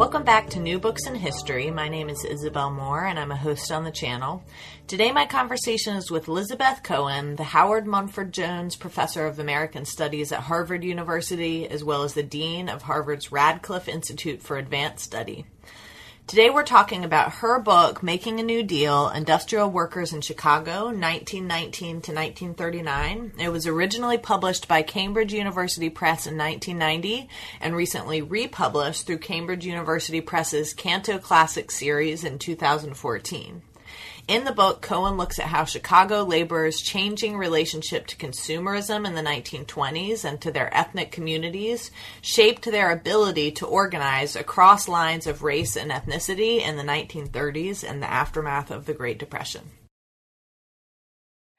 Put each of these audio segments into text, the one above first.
Welcome back to New Books in History. My name is Isabel Moore and I'm a host on the channel. Today my conversation is with Lizabeth Cohen, the Howard Mumford Jones Professor of American Studies at Harvard University, as well as the Dean of Harvard's Radcliffe Institute for Advanced Study. Today we're talking about her book, Making a New Deal Industrial Workers in Chicago, 1919 to 1939. It was originally published by Cambridge University Press in 1990 and recently republished through Cambridge University Press's Canto Classic series in 2014. In the book, Cohen looks at how Chicago laborers' changing relationship to consumerism in the 1920s and to their ethnic communities shaped their ability to organize across lines of race and ethnicity in the 1930s and the aftermath of the Great Depression.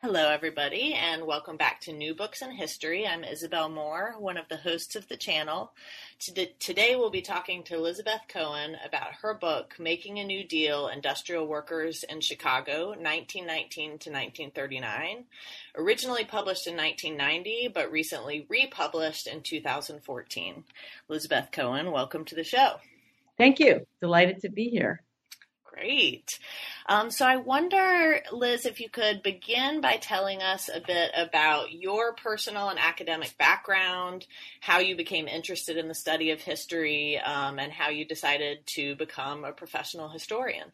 Hello, everybody, and welcome back to New Books in History. I'm Isabel Moore, one of the hosts of the channel. Today, we'll be talking to Elizabeth Cohen about her book, Making a New Deal Industrial Workers in Chicago, 1919 to 1939. Originally published in 1990, but recently republished in 2014. Elizabeth Cohen, welcome to the show. Thank you. Delighted to be here. Great. Um, so I wonder, Liz, if you could begin by telling us a bit about your personal and academic background, how you became interested in the study of history, um, and how you decided to become a professional historian.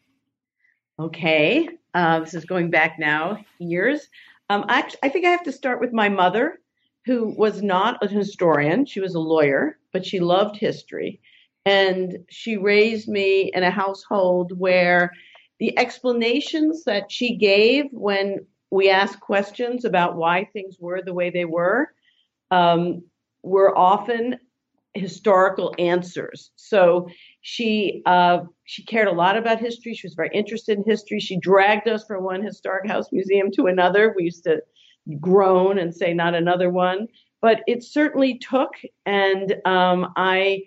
Okay, uh, this is going back now years. Um, I, I think I have to start with my mother, who was not a historian. She was a lawyer, but she loved history. And she raised me in a household where the explanations that she gave when we asked questions about why things were the way they were um, were often historical answers. So she uh, she cared a lot about history. She was very interested in history. She dragged us from one historic house museum to another. We used to groan and say not another one, but it certainly took. And um, I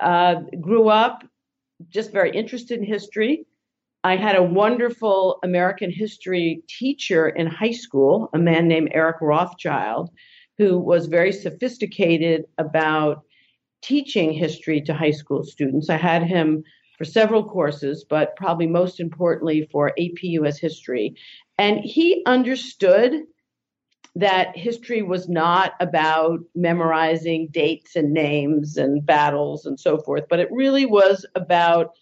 uh, grew up just very interested in history. I had a wonderful American history teacher in high school, a man named Eric Rothschild, who was very sophisticated about teaching history to high school students. I had him for several courses, but probably most importantly for AP US history. And he understood that history was not about memorizing dates and names and battles and so forth, but it really was about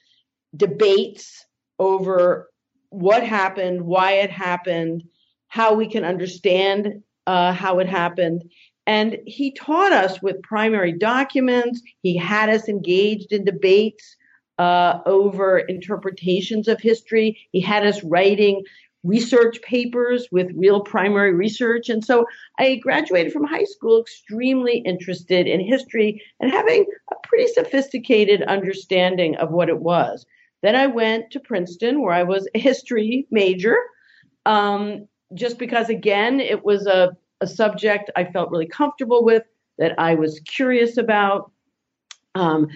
debates over what happened, why it happened, how we can understand uh, how it happened. And he taught us with primary documents. He had us engaged in debates uh, over interpretations of history. He had us writing research papers with real primary research. And so I graduated from high school extremely interested in history and having a pretty sophisticated understanding of what it was. Then I went to Princeton where I was a history major. Um, just because again, it was a, a subject I felt really comfortable with, that I was curious about. Um,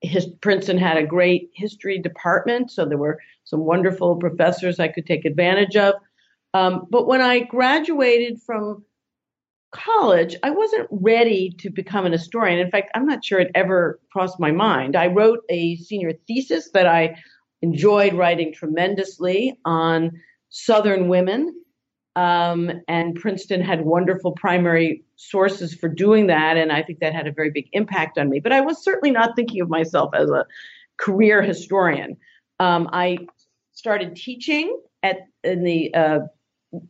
his, Princeton had a great history department, so there were some wonderful professors I could take advantage of. Um, but when I graduated from college, I wasn't ready to become an historian. In fact, I'm not sure it ever crossed my mind. I wrote a senior thesis that I enjoyed writing tremendously on Southern women. Um, and Princeton had wonderful primary sources for doing that. And I think that had a very big impact on me. But I was certainly not thinking of myself as a career historian. Um, I started teaching at in the uh,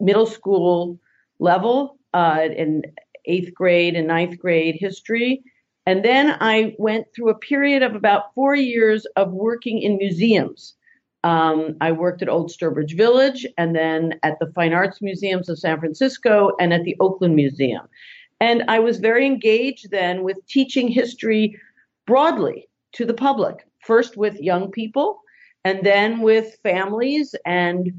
middle school level uh, in eighth grade and ninth grade history. And then I went through a period of about four years of working in museums. Um, I worked at Old Sturbridge Village and then at the Fine Arts Museums of San Francisco and at the Oakland Museum. And I was very engaged then with teaching history broadly to the public, first with young people and then with families and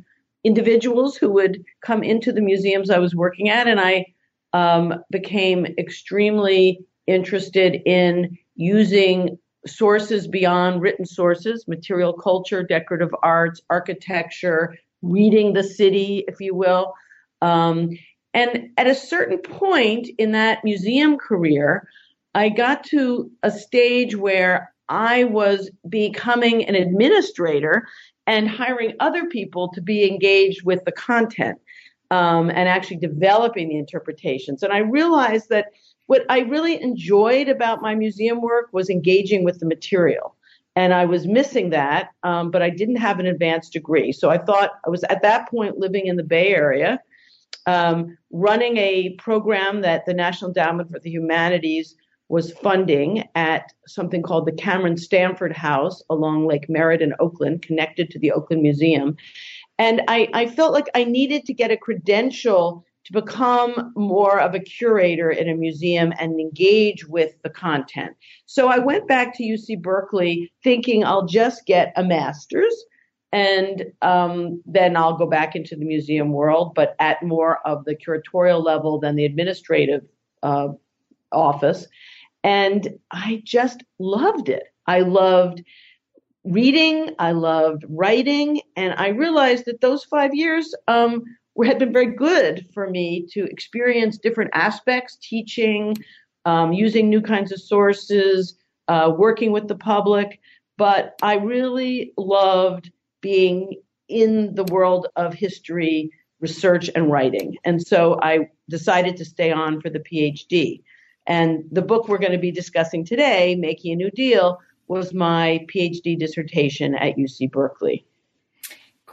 individuals who would come into the museums I was working at. And I um, became extremely interested in using sources beyond written sources, material culture, decorative arts, architecture, reading the city, if you will. Um, and at a certain point in that museum career, I got to a stage where I was becoming an administrator and hiring other people to be engaged with the content um, and actually developing the interpretations. And I realized that what I really enjoyed about my museum work was engaging with the material. And I was missing that, um, but I didn't have an advanced degree. So I thought I was at that point living in the Bay Area, um, running a program that the National Endowment for the Humanities was funding at something called the Camron Stanford House along Lake Merritt in Oakland, connected to the Oakland Museum. And I, I felt like I needed to get a credential to become more of a curator in a museum and engage with the content. So I went back to UC Berkeley thinking I'll just get a master's and um, then I'll go back into the museum world, but at more of the curatorial level than the administrative uh, office. And I just loved it. I loved reading, I loved writing, and I realized that those five years um, had been very good for me to experience different aspects, teaching, um, using new kinds of sources, uh, working with the public. But I really loved being in the world of history, research, and writing. And so I decided to stay on for the PhD. And the book we're going to be discussing today, Making a New Deal, was my PhD dissertation at UC Berkeley.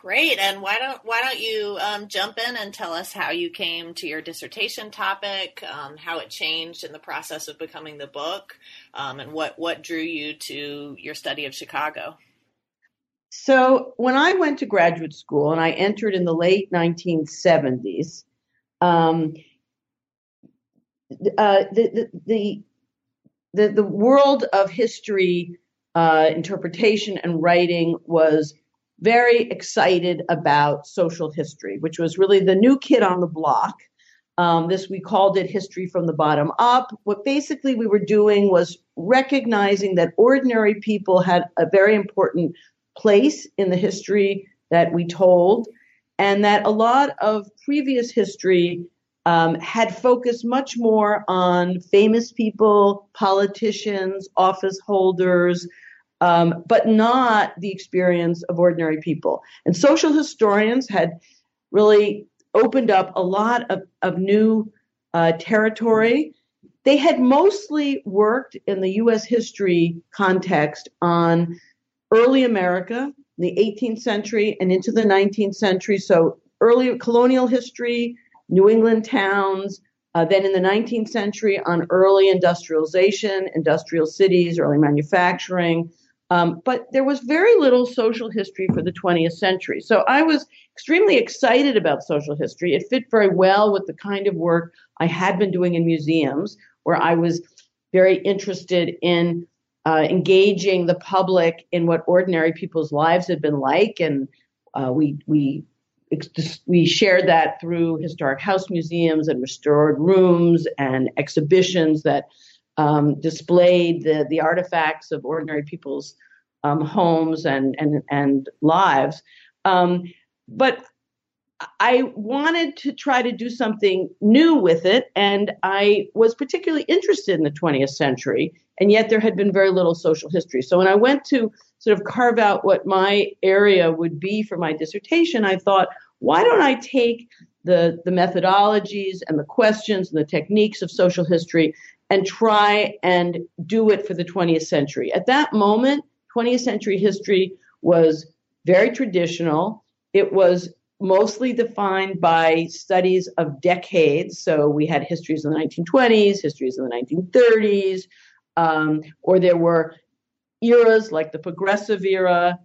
Great, and why don't why don't you um, jump in and tell us how you came to your dissertation topic, um, how it changed in the process of becoming the book, um, and what what drew you to your study of Chicago. So when I went to graduate school and I entered in the late 1970s, um, uh, the, the, the, the, world of history uh, interpretation and writing was very excited about social history, which was really the new kid on the block. Um, this we called it history from the bottom up. What basically we were doing was recognizing that ordinary people had a very important place in the history that we told, and that a lot of previous history um, had focused much more on famous people, politicians, office holders, um, but not the experience of ordinary people. And social historians had really opened up a lot of, of new uh, territory. They had mostly worked in the U.S. history context on early America, the 18th century, and into the 19th century. So early colonial history, New England towns, uh, then in the 19th century on early industrialization, industrial cities, early manufacturing. Um, but there was very little social history for the 20th century. So I was extremely excited about social history. It fit very well with the kind of work I had been doing in museums, where I was very interested in uh, engaging the public in what ordinary people's lives had been like. And uh, we, we we shared that through historic house museums and restored rooms and exhibitions that um, displayed the, the artifacts of ordinary people's um, homes and, and, and lives. Um, but I wanted to try to do something new with it, and I was particularly interested in the 20th century, and yet there had been very little social history. So when I went to sort of carve out what my area would be for my dissertation, I thought, why don't I take the, the methodologies and the questions and the techniques of social history and try and do it for the 20th century? At that moment, 20th century history was very traditional. It was mostly defined by studies of decades. So we had histories in the 1920s, histories in the 1930s, um, or there were eras like the Progressive era,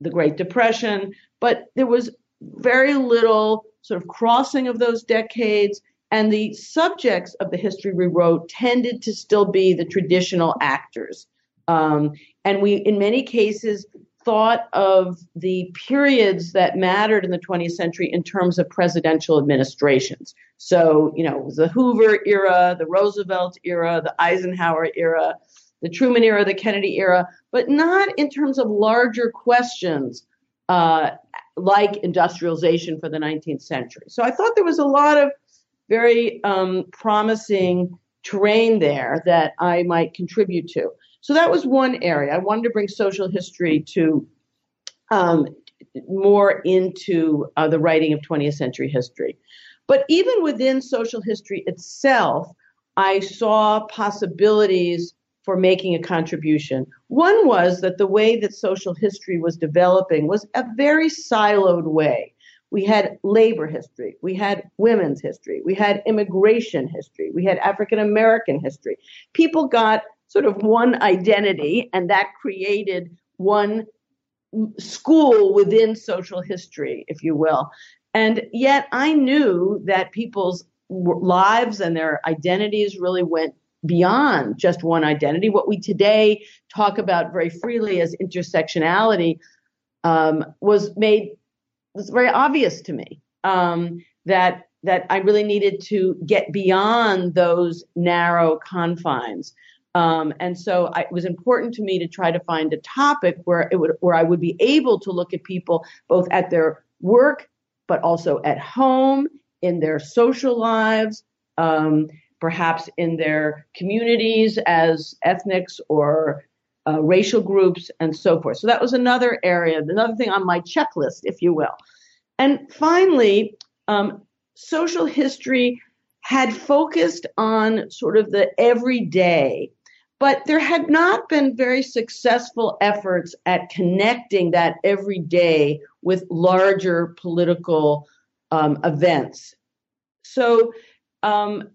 the Great Depression, but there was very little sort of crossing of those decades And the subjects of the history we wrote tended to still be the traditional actors. Um, and we, in many cases, thought of the periods that mattered in the 20th century in terms of presidential administrations. So, you know, the Hoover era, the Roosevelt era, the Eisenhower era, the Truman era, the Kennedy era, but not in terms of larger questions uh, like industrialization for the 19th century. So I thought there was a lot of very um, promising terrain there that I might contribute to. So that was one area. I wanted to bring social history to um, more into uh, the writing of 20th century history. But even within social history itself, I saw possibilities for making a contribution. One was that the way that social history was developing was a very siloed way. We had labor history, we had women's history, we had immigration history, we had African American history. People got sort of one identity, and that created one school within social history, if you will. And yet I knew that people's lives and their identities really went beyond just one identity. What we today talk about very freely as intersectionality um, was made was very obvious to me um, that that I really needed to get beyond those narrow confines. Um, and so I, it was important to me to try to find a topic where it would, where I would be able to look at people both at their work, but also at home, in their social lives, um, perhaps in their communities as ethnics or uh, racial groups, and so forth. So that was another area, another thing on my checklist, if you will. And finally, um, social history had focused on sort of the everyday but there had not been very successful efforts at connecting that every day with larger political um, events. So um,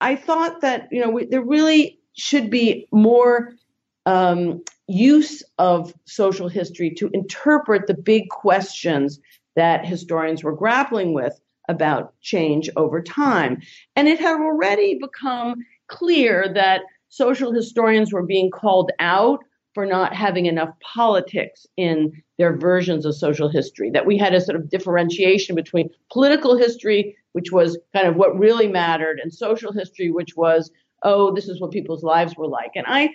I thought that you know we, there really should be more um, use of social history to interpret the big questions that historians were grappling with about change over time. And it had already become clear that social historians were being called out for not having enough politics in their versions of social history, that we had a sort of differentiation between political history, which was kind of what really mattered, and social history, which was, oh, this is what people's lives were like. And I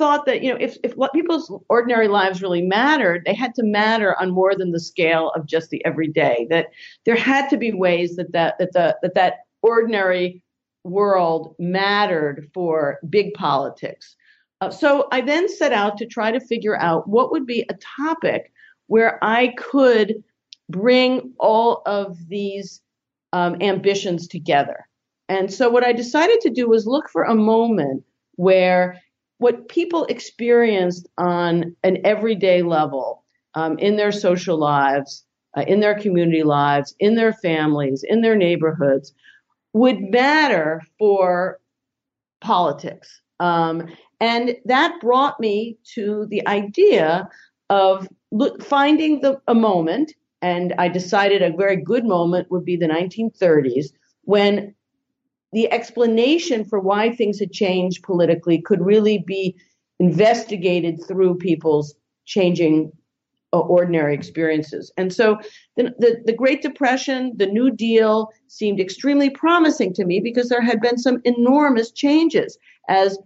thought that, you know, if, if what people's ordinary lives really mattered, they had to matter on more than the scale of just the everyday, that there had to be ways that that, that, the, that, that ordinary world mattered for big politics. Uh, so I then set out to try to figure out what would be a topic where I could bring all of these um, ambitions together. And so what I decided to do was look for a moment where what people experienced on an everyday level um, in their social lives, uh, in their community lives, in their families, in their neighborhoods would matter for politics. Um, and that brought me to the idea of look, finding the, a moment, and I decided a very good moment would be the 1930s when the explanation for why things had changed politically could really be investigated through people's changing uh, ordinary experiences. And so the, the, the, Great Depression, the New Deal seemed extremely promising to me because there had been some enormous changes as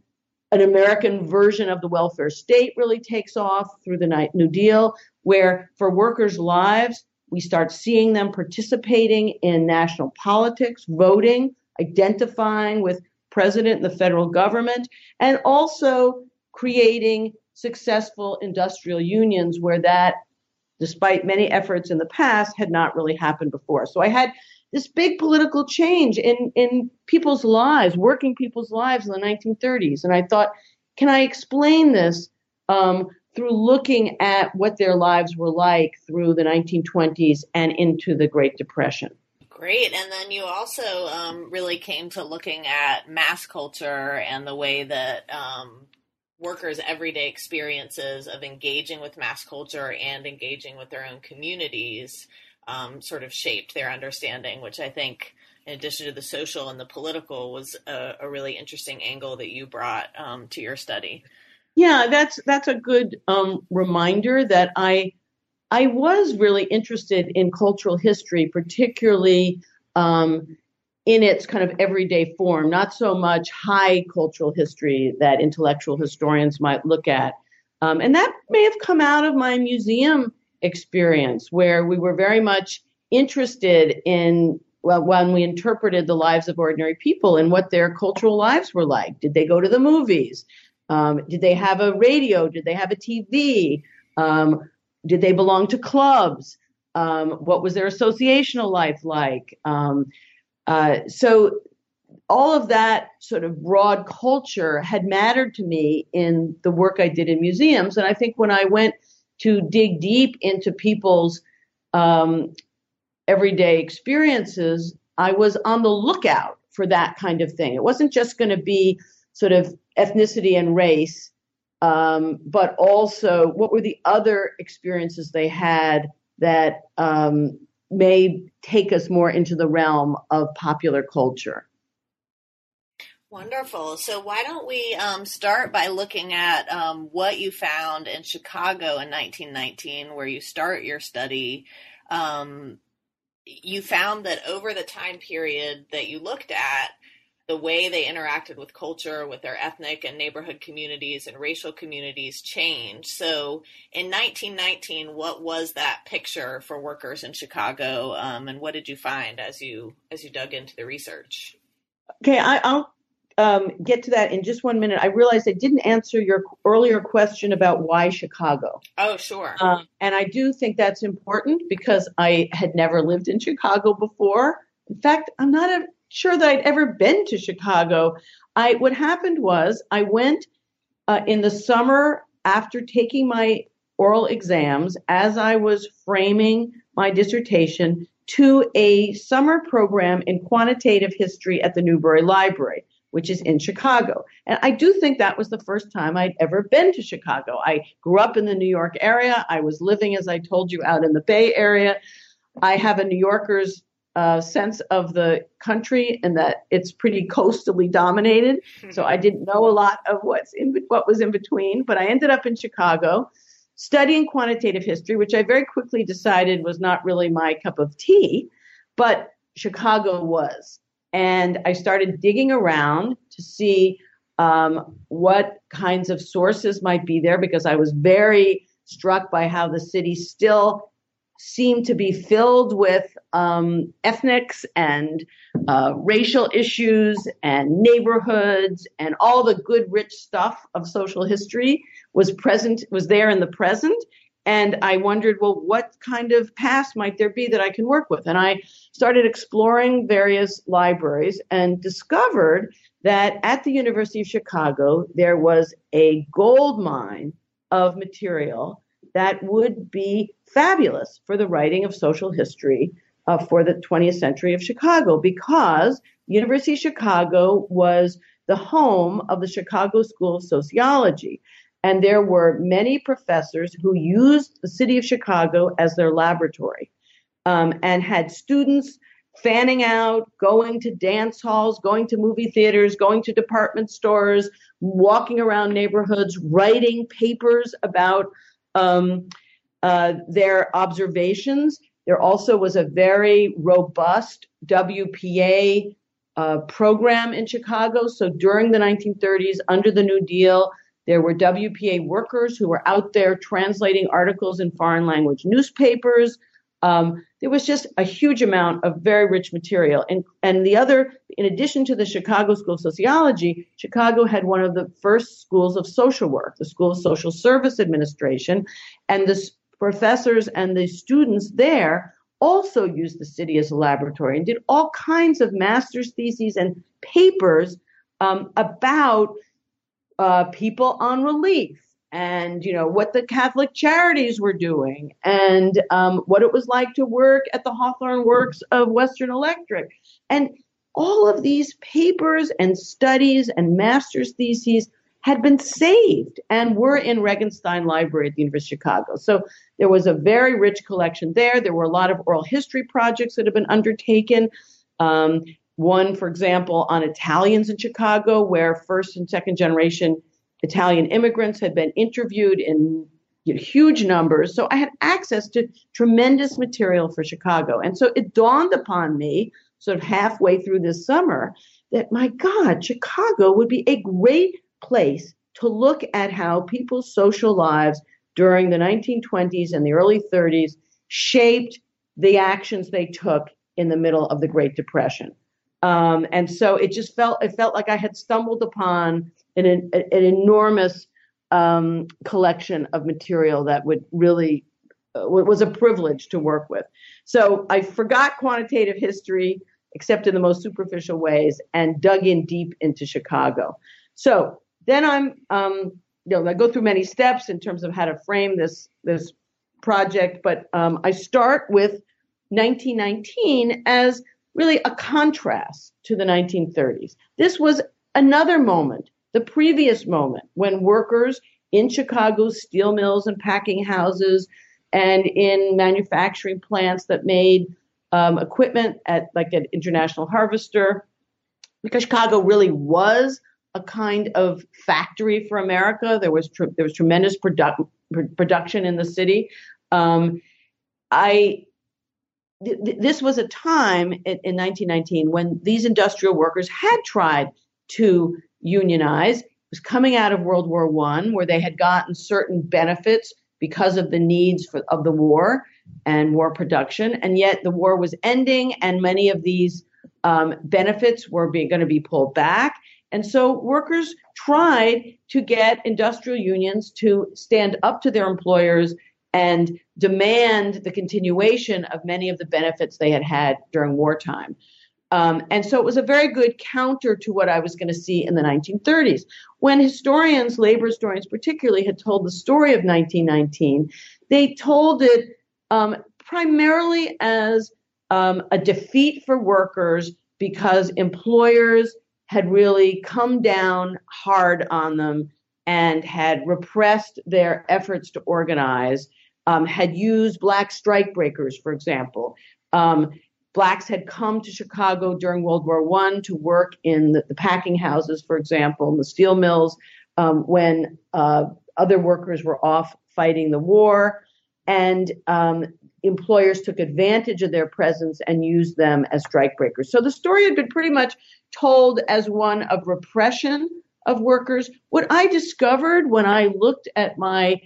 an American version of the welfare state really takes off through the New Deal, where for workers' lives, we start seeing them participating in national politics, voting, identifying with president and the federal government, and also creating successful industrial unions where that, despite many efforts in the past, had not really happened before. So I had this big political change in, in people's lives, working people's lives in the 1930s. And I thought, can I explain this um, through looking at what their lives were like through the 1920s and into the Great Depression? Great. And then you also um, really came to looking at mass culture and the way that um, workers' everyday experiences of engaging with mass culture and engaging with their own communities um, sort of shaped their understanding, which I think in addition to the social and the political, was a, a really interesting angle that you brought um, to your study. Yeah, that's that's a good um, reminder that I I was really interested in cultural history, particularly um, in its kind of everyday form, not so much high cultural history that intellectual historians might look at. Um, and that may have come out of my museum experience, where we were very much interested in, well, when we interpreted the lives of ordinary people and what their cultural lives were like. Did they go to the movies? Um, did they have a radio? Did they have a TV? Um, did they belong to clubs? Um, what was their associational life like? Um, uh, so all of that sort of broad culture had mattered to me in the work I did in museums. And I think when I went to dig deep into people's um, everyday experiences, I was on the lookout for that kind of thing. It wasn't just going to be sort of ethnicity and race, um, but also what were the other experiences they had that um, may take us more into the realm of popular culture. Wonderful. So, why don't we um, start by looking at um, what you found in Chicago in 1919, where you start your study? Um, you found that over the time period that you looked at, the way they interacted with culture, with their ethnic and neighborhood communities and racial communities changed. So in 1919, what was that picture for workers in Chicago, um, and what did you find as you as you dug into the research? Okay, I, will um, get to that in just one minute. I realized I didn't answer your earlier question about why Chicago. Oh, sure. Um, and I do think that's important because I had never lived in Chicago before. In fact, I'm not a sure that I'd ever been to Chicago. I what happened was I went uh, in the summer after taking my oral exams as I was framing my dissertation to a summer program in quantitative history at the Newberry Library, which is in Chicago. And I do think that was the first time I'd ever been to Chicago. I grew up in the New York area. I was living, as I told you, out in the Bay Area. I have a New Yorker's uh, sense of the country and that it's pretty coastally dominated. So I didn't know a lot of what's in what was in between, but I ended up in Chicago studying quantitative history, which I very quickly decided was not really my cup of tea, but Chicago was. And I started digging around to see um, what kinds of sources might be there because I was very struck by how the city still seem to be filled with um, ethnics and uh, racial issues and neighborhoods and all the good rich stuff of social history was present was there in the present. And i wondered well what kind of past might there be that i can work with? And i started exploring various libraries and discovered that at the university of chicago there was a gold mine of material that would be fabulous for the writing of social history uh, for the 20th century of Chicago because University of Chicago was the home of the Chicago School of Sociology. And there were many professors who used the city of Chicago as their laboratory um, and had students fanning out, going to dance halls, going to movie theaters, going to department stores, walking around neighborhoods, writing papers about um, uh, their observations. There also was a very robust WPA uh, program in Chicago. So during the 1930s, under the New Deal, there were WPA workers who were out there translating articles in foreign language newspapers. Um, there was just a huge amount of very rich material. And, and the other, in addition to the Chicago School of Sociology, Chicago had one of the first schools of social work, the School of Social Service Administration. And this professors and the students there also used the city as a laboratory and did all kinds of master's theses and papers um, about uh, people on relief and you know what the Catholic Charities were doing and um, what it was like to work at the Hawthorne Works of Western Electric and all of these papers and studies and master's theses had been saved and were in Regenstein Library at the University of Chicago. So there was a very rich collection there. There were a lot of oral history projects that had been undertaken. Um, one, for example, on Italians in Chicago, where first and second generation Italian immigrants had been interviewed in huge numbers. So I had access to tremendous material for Chicago. And so it dawned upon me, sort of halfway through this summer, that my God, Chicago would be a great place to look at how people's social lives during the 1920s and the early 30s shaped the actions they took in the middle of the Great Depression. Um, and so it just felt it felt like I had stumbled upon an, an, enormous um, collection of material that would really uh, was a privilege to work with. So I forgot quantitative history, except in the most superficial ways, and dug in deep into Chicago. So then I'm, um, you know, I go through many steps in terms of how to frame this this project, but um, I start with 1919 as really a contrast to the 1930s. This was another moment the previous moment when workers in Chicago's steel mills and packing houses and in manufacturing plants that made um, equipment at like an international harvester, because Chicago really was a kind of factory for America. There was tr- there was tremendous produ- pr- production in the city. Um, I th- this was a time in, in 1919 when these industrial workers had tried to unionize. It was coming out of World War One, where they had gotten certain benefits because of the needs for, of the war and war production, and yet the war was ending, and many of these um, benefits were going to be pulled back. And so workers tried to get industrial unions to stand up to their employers and demand the continuation of many of the benefits they had had during wartime. Um, and so it was a very good counter to what I was going to see in the 1930s. When historians, labor historians particularly, had told the story of 1919, they told it um, primarily as um, a defeat for workers because employers had really come down hard on them and had repressed their efforts to organize, um, had used black strikebreakers, for example, um, blacks had come to Chicago during World War One to work in the, the, packing houses, for example, in the steel mills, um, when uh, other workers were off fighting the war, and um, employers took advantage of their presence and used them as strikebreakers. So the story had been pretty much told as one of repression of workers. What I discovered when I looked at my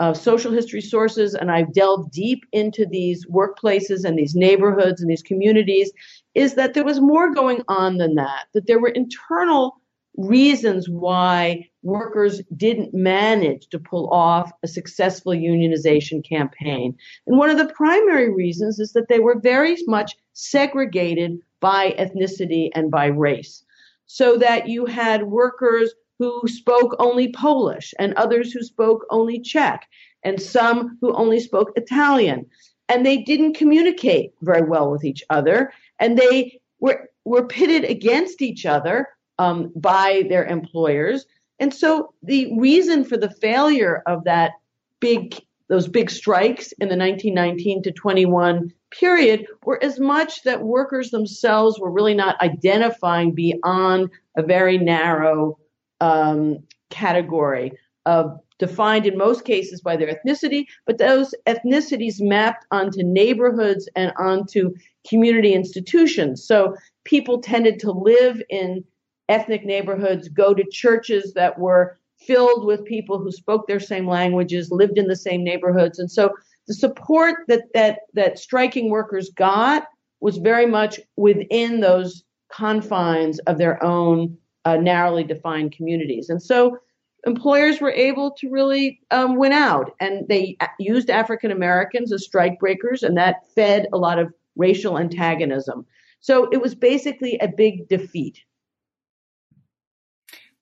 uh, social history sources and I've delved deep into these workplaces and these neighborhoods and these communities is that there was more going on than that, that there were internal reasons why workers didn't manage to pull off a successful unionization campaign. And one of the primary reasons is that they were very much segregated by ethnicity and by race. So that you had workers who spoke only Polish and others who spoke only Czech and some who only spoke Italian. And they didn't communicate very well with each other and they were, were pitted against each other um, by their employers. And so the reason for the failure of that big those big strikes in the 1919 to 21 period were as much that workers themselves were really not identifying beyond a very narrow um, category of defined in most cases by their ethnicity, but those ethnicities mapped onto neighborhoods and onto community institutions. So people tended to live in ethnic neighborhoods, go to churches that were filled with people who spoke their same languages, lived in the same neighborhoods. And so the support that that that striking workers got was very much within those confines of their own uh, narrowly defined communities. And so employers were able to really um, win out, and they used African Americans as strikebreakers, and that fed a lot of racial antagonism. So it was basically a big defeat.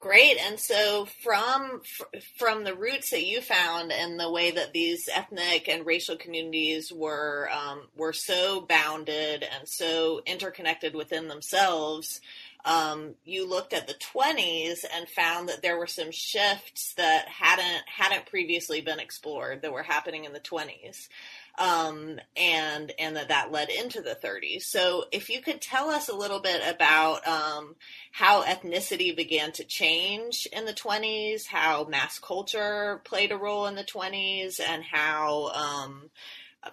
Great. And so from from the roots that you found and the way that these ethnic and racial communities were um, were so bounded and so interconnected within themselves, um, you looked at the 20s and found that there were some shifts that hadn't hadn't previously been explored that were happening in the 20s. um, and and that that led into the 30s. So, if you could tell us a little bit about um, how ethnicity began to change in the 20s, how mass culture played a role in the 20s, and how um,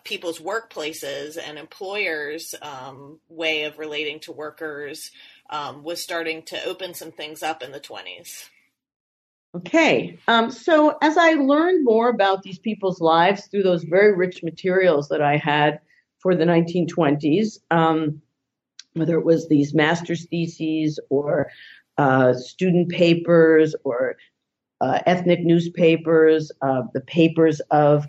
people's workplaces and employers' um, way of relating to workers um, was starting to open some things up in the 20s. Okay, um, so as I learned more about these people's lives through those very rich materials that I had for the 1920s, um, whether it was these master's theses or uh, student papers or uh, ethnic newspapers, uh, the papers of,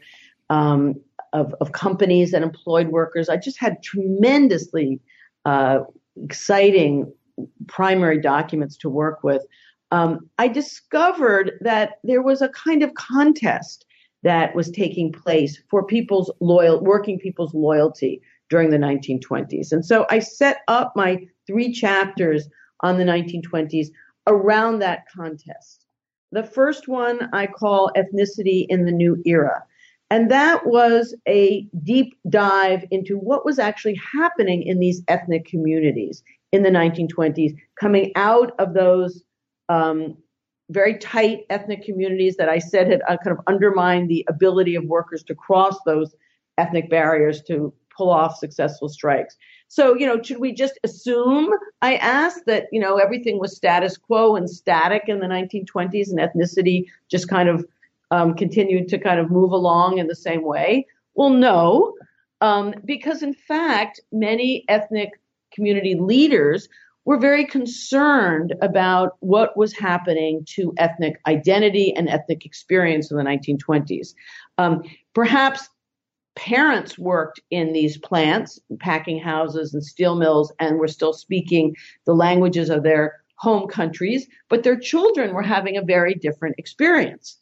um, of, of companies that employed workers, I just had tremendously uh, exciting primary documents to work with um, I discovered that there was a kind of contest that was taking place for people's loyal, working people's loyalty during the 1920s. And so I set up my three chapters on the 1920s around that contest. The first one I call Ethnicity in the New Era. And that was a deep dive into what was actually happening in these ethnic communities in the 1920s, coming out of those um, very tight ethnic communities that I said had uh, kind of undermined the ability of workers to cross those ethnic barriers to pull off successful strikes. So, you know, should we just assume, I asked, that, you know, everything was status quo and static in the 1920s and ethnicity just kind of um, continued to kind of move along in the same way? Well, no, um, because in fact, many ethnic community leaders were very concerned about what was happening to ethnic identity and ethnic experience in the 1920s. Um, perhaps parents worked in these plants, packing houses and steel mills, and were still speaking the languages of their home countries, but their children were having a very different experience.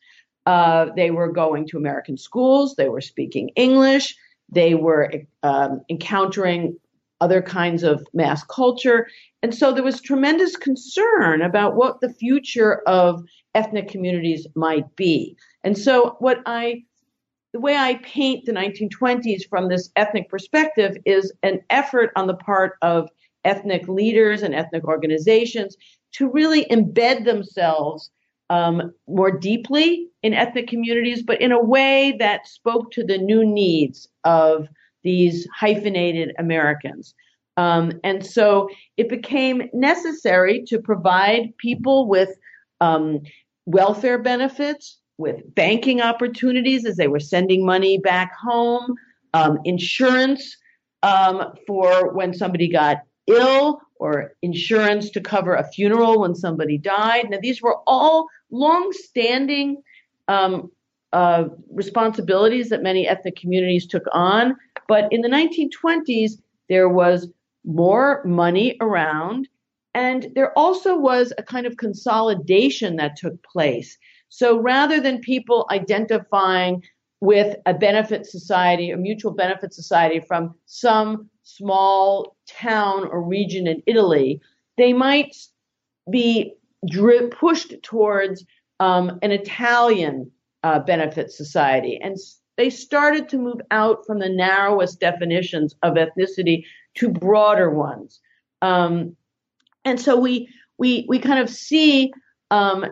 Uh, they were going to American schools, they were speaking English, they were um, encountering other kinds of mass culture. And so there was tremendous concern about what the future of ethnic communities might be. And so what I the way I paint the 1920s from this ethnic perspective is an effort on the part of ethnic leaders and ethnic organizations to really embed themselves um, more deeply in ethnic communities, but in a way that spoke to the new needs of these hyphenated Americans. Um, and so it became necessary to provide people with um, welfare benefits, with banking opportunities as they were sending money back home, um, insurance um, for when somebody got ill, or insurance to cover a funeral when somebody died. Now, these were all long standing um, uh, responsibilities that many ethnic communities took on. But in the 1920s, there was more money around. And there also was a kind of consolidation that took place. So rather than people identifying with a benefit society, a mutual benefit society from some small town or region in Italy, they might be pushed towards um, an Italian uh, benefit society. And they started to move out from the narrowest definitions of ethnicity to broader ones. Um, and so we we we kind of see um,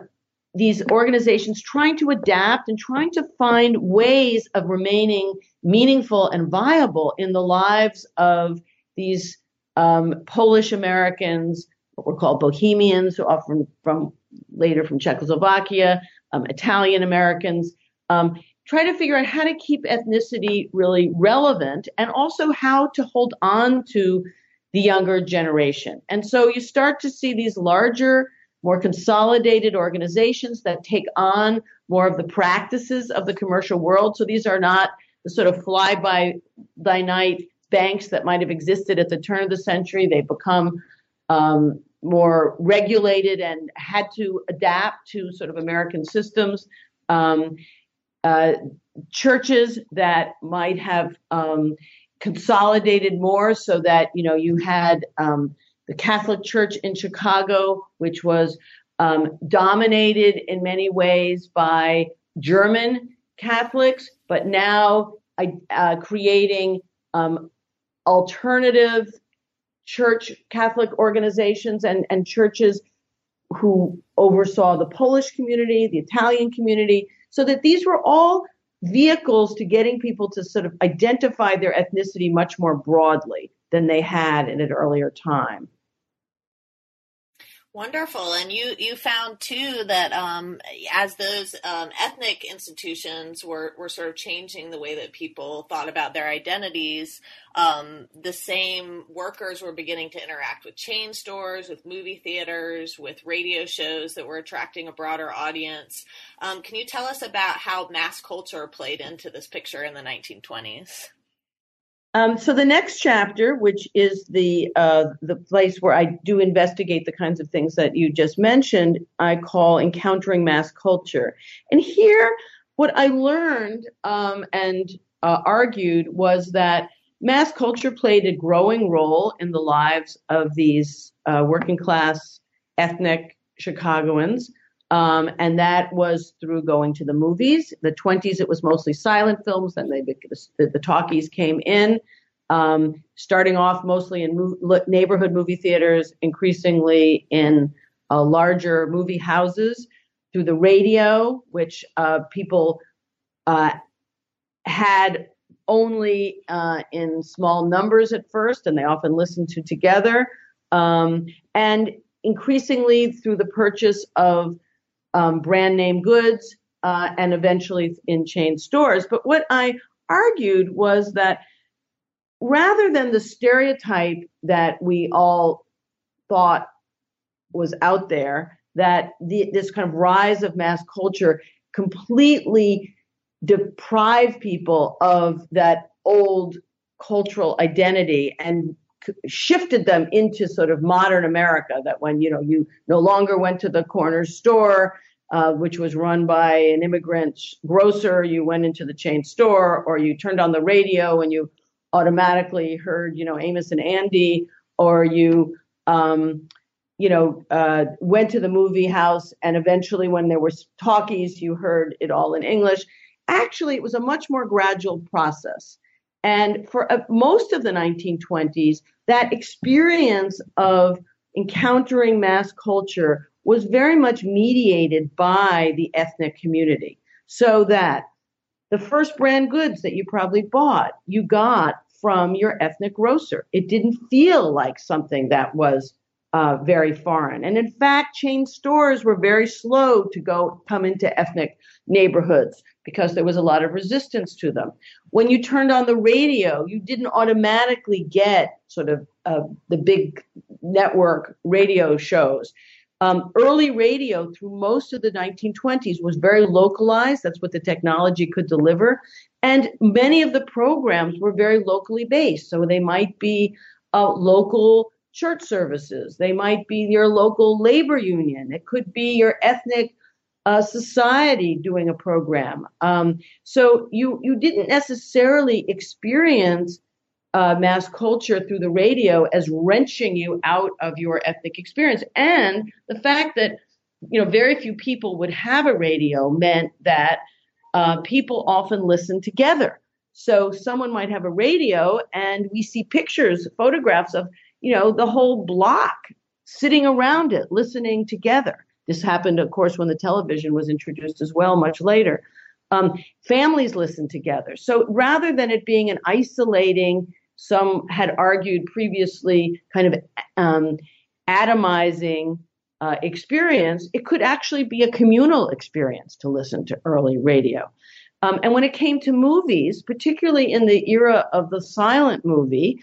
these organizations trying to adapt and trying to find ways of remaining meaningful and viable in the lives of these um, Polish Americans, what were called Bohemians, who often from later from Czechoslovakia, um, Italian Americans. Um, try to figure out how to keep ethnicity really relevant and also how to hold on to the younger generation. And so you start to see these larger, more consolidated organizations that take on more of the practices of the commercial world. So these are not the sort of fly by by night banks that might have existed at the turn of the century. They've become um, more regulated and had to adapt to sort of American systems. Um, uh, churches that might have um, consolidated more so that you know you had um, the Catholic Church in Chicago, which was um, dominated in many ways by German Catholics, but now uh, creating um, alternative church Catholic organizations and, and churches who oversaw the Polish community, the Italian community, so that these were all vehicles to getting people to sort of identify their ethnicity much more broadly than they had in an earlier time. Wonderful, and you you found too that um, as those um, ethnic institutions were were sort of changing the way that people thought about their identities, um, the same workers were beginning to interact with chain stores, with movie theaters, with radio shows that were attracting a broader audience. Um, can you tell us about how mass culture played into this picture in the 1920s? Um, so the next chapter, which is the uh, the place where I do investigate the kinds of things that you just mentioned, I call encountering mass culture. And here, what I learned um, and uh, argued was that mass culture played a growing role in the lives of these uh, working class ethnic Chicagoans. Um, and that was through going to the movies. The 20s, it was mostly silent films. Then they, the, the talkies came in, um, starting off mostly in mo- neighborhood movie theaters, increasingly in uh, larger movie houses, through the radio, which uh, people uh, had only uh, in small numbers at first, and they often listened to together, um, and increasingly through the purchase of um, brand name goods, uh, and eventually in chain stores. But what I argued was that rather than the stereotype that we all thought was out there, that the, this kind of rise of mass culture completely deprived people of that old cultural identity and shifted them into sort of modern America. That when you know you no longer went to the corner store, uh, which was run by an immigrant grocer, you went into the chain store, or you turned on the radio and you automatically heard you know Amos and Andy, or you um, you know uh, went to the movie house and eventually when there were talkies, you heard it all in English. Actually, it was a much more gradual process. And for uh, most of the 1920s, that experience of encountering mass culture was very much mediated by the ethnic community. So that the first brand goods that you probably bought, you got from your ethnic grocer. It didn't feel like something that was uh, very foreign. And in fact, chain stores were very slow to go come into ethnic neighborhoods because there was a lot of resistance to them. When you turned on the radio, you didn't automatically get sort of uh, the big network radio shows. Um, early radio through most of the 1920s was very localized. That's what the technology could deliver. And many of the programs were very locally based. So they might be uh, local church services. They might be your local labor union. It could be your ethnic uh, society doing a program. Um, so you you didn't necessarily experience uh, mass culture through the radio as wrenching you out of your ethnic experience, and the fact that you know very few people would have a radio meant that uh, people often listen together. So someone might have a radio, and we see pictures, photographs of you know, the whole block sitting around it, listening together. This happened, of course, when the television was introduced as well, much later. Um, families listened together. So rather than it being an isolating, some had argued previously, kind of um, atomizing uh, experience, it could actually be a communal experience to listen to early radio. Um, and when it came to movies, particularly in the era of the silent movie,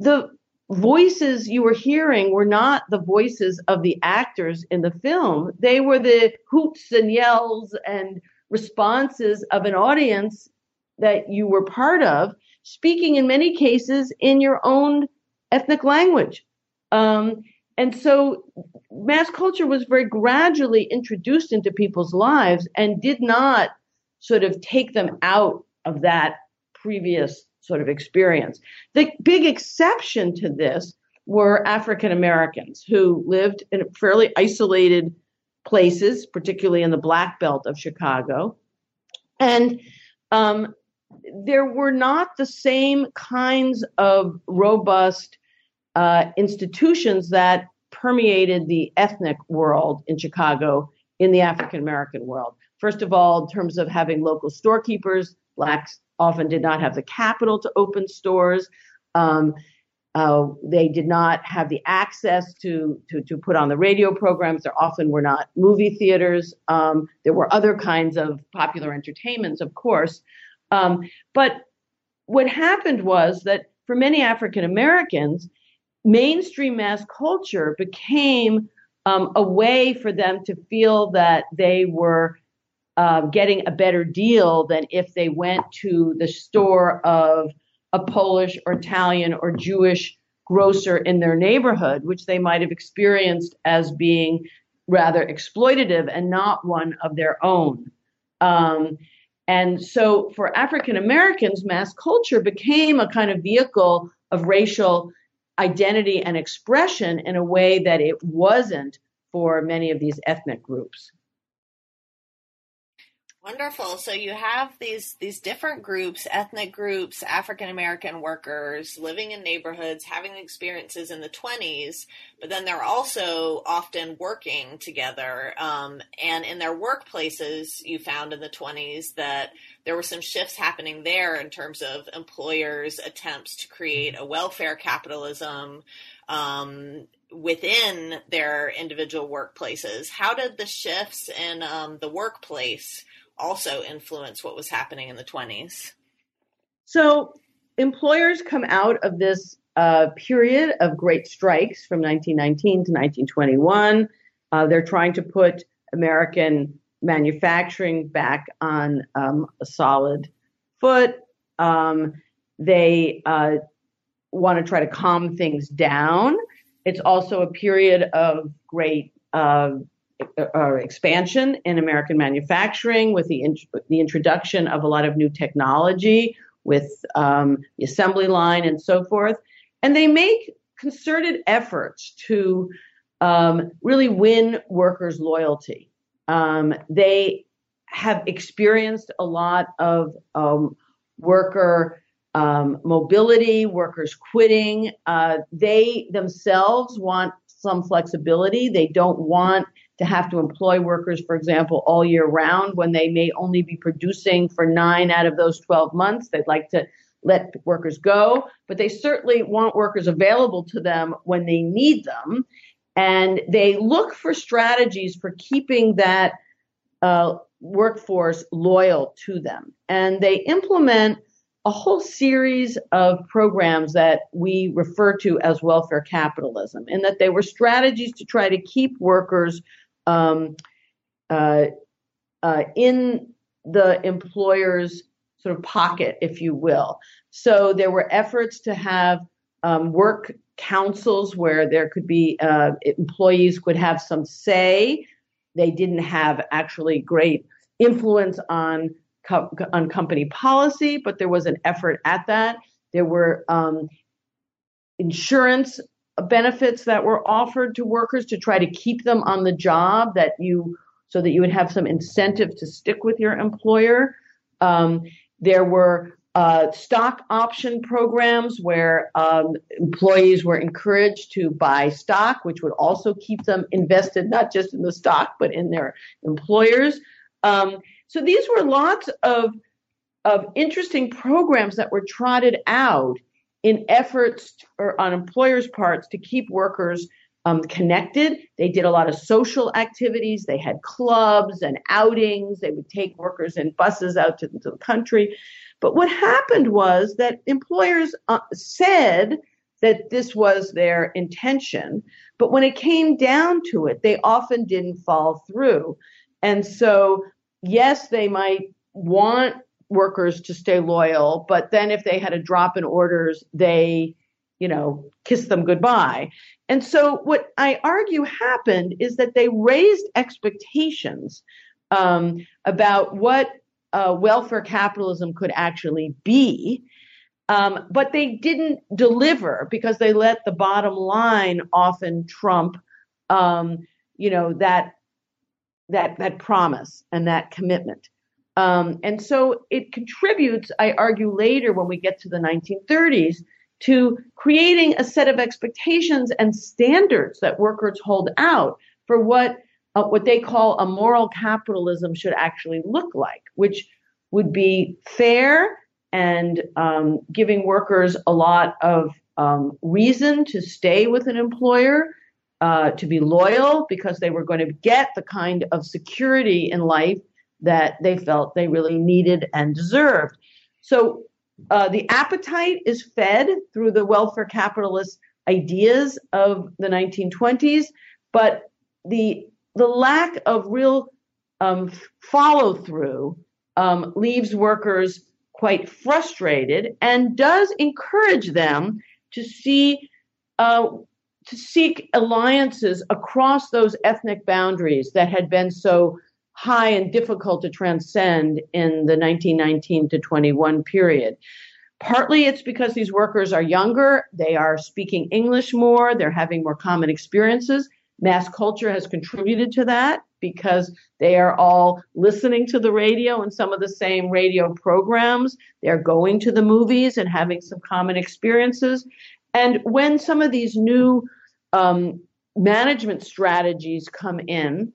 the voices you were hearing were not the voices of the actors in the film. They were the hoots and yells and responses of an audience that you were part of, speaking in many cases in your own ethnic language. Um, and so mass culture was very gradually introduced into people's lives and did not sort of take them out of that previous sort of experience. The big exception to this were African Americans who lived in fairly isolated places, particularly in the Black Belt of Chicago. And um, there were not the same kinds of robust uh, institutions that permeated the ethnic world in Chicago in the African American world. First of all, in terms of having local storekeepers, blacks often did not have the capital to open stores. Um, uh, they did not have the access to, to, to put on the radio programs. There often were not movie theaters. Um, there were other kinds of popular entertainments, of course. Um, but what happened was that for many African Americans, mainstream mass culture became um, a way for them to feel that they were uh, getting a better deal than if they went to the store of a Polish or Italian or Jewish grocer in their neighborhood, which they might have experienced as being rather exploitative and not one of their own. Um, and so for African Americans, mass culture became a kind of vehicle of racial identity and expression in a way that it wasn't for many of these ethnic groups. Wonderful. So you have these these different groups, ethnic groups, African American workers living in neighborhoods, having experiences in the 20s, but then they're also often working together. Um, and in their workplaces, you found in the 20s that there were some shifts happening there in terms of employers' attempts to create a welfare capitalism. Um, within their individual workplaces. How did the shifts in um, the workplace also influence what was happening in the 20s? So, employers come out of this uh, period of great strikes from 1919 to 1921. Uh, they're trying to put American manufacturing back on um, a solid foot. Um, they uh, want to try to calm things down. It's also a period of great uh, uh, expansion in American manufacturing with the, int- the introduction of a lot of new technology with um, the assembly line and so forth. And they make concerted efforts to um, really win workers' loyalty. Um, they have experienced a lot of um, worker um, mobility, workers quitting. Uh, they themselves want some flexibility. They don't want to have to employ workers, for example, all year round when they may only be producing for nine out of those 12 months. They'd like to let workers go, but they certainly want workers available to them when they need them. And they look for strategies for keeping that uh, workforce loyal to them. And they implement a whole series of programs that we refer to as welfare capitalism, and that they were strategies to try to keep workers um, uh, uh, in the employer's sort of pocket, if you will. So there were efforts to have um, work councils where there could be uh, employees could have some say. They didn't have actually great influence on co- on company policy, but there was an effort at that. There were um, insurance benefits that were offered to workers to try to keep them on the job that you so that you would have some incentive to stick with your employer um, there were uh, stock option programs where um, employees were encouraged to buy stock, which would also keep them invested not just in the stock but in their employers. Um, so these were lots of of interesting programs that were trotted out in efforts or on employers' parts to keep workers um, connected. They did a lot of social activities. They had clubs and outings. They would take workers in buses out to, to the country. But what happened was that employers uh, said that this was their intention, but when it came down to it, they often didn't fall through. And so, yes, they might want workers to stay loyal, but then if they had a drop in orders, they, you know, kiss them goodbye. And so what I argue happened is that they raised expectations um, about what uh, welfare capitalism could actually be. Um, but they didn't deliver because they let the bottom line often trump, um, you know, that that that promise and that commitment. Um, and so it contributes, I argue later when we get to the 1930s, to creating a set of expectations and standards that workers hold out for what uh, what they call a moral capitalism should actually look like, which would be fair and um, giving workers a lot of um, reason to stay with an employer, uh, to be loyal because they were going to get the kind of security in life that they felt they really needed and deserved. So uh, the appetite is fed through the welfare capitalist ideas of the 1920s, but the the lack of real um, follow through um, leaves workers quite frustrated and does encourage them to see uh, to seek alliances across those ethnic boundaries that had been so high and difficult to transcend in the 1919 to 21 period. Partly it's because these workers are younger, they are speaking English more, they're having more common experiences. Mass culture has contributed to that because they are all listening to the radio and some of the same radio programs. They're going to the movies and having some common experiences. And when some of these new um, management strategies come in,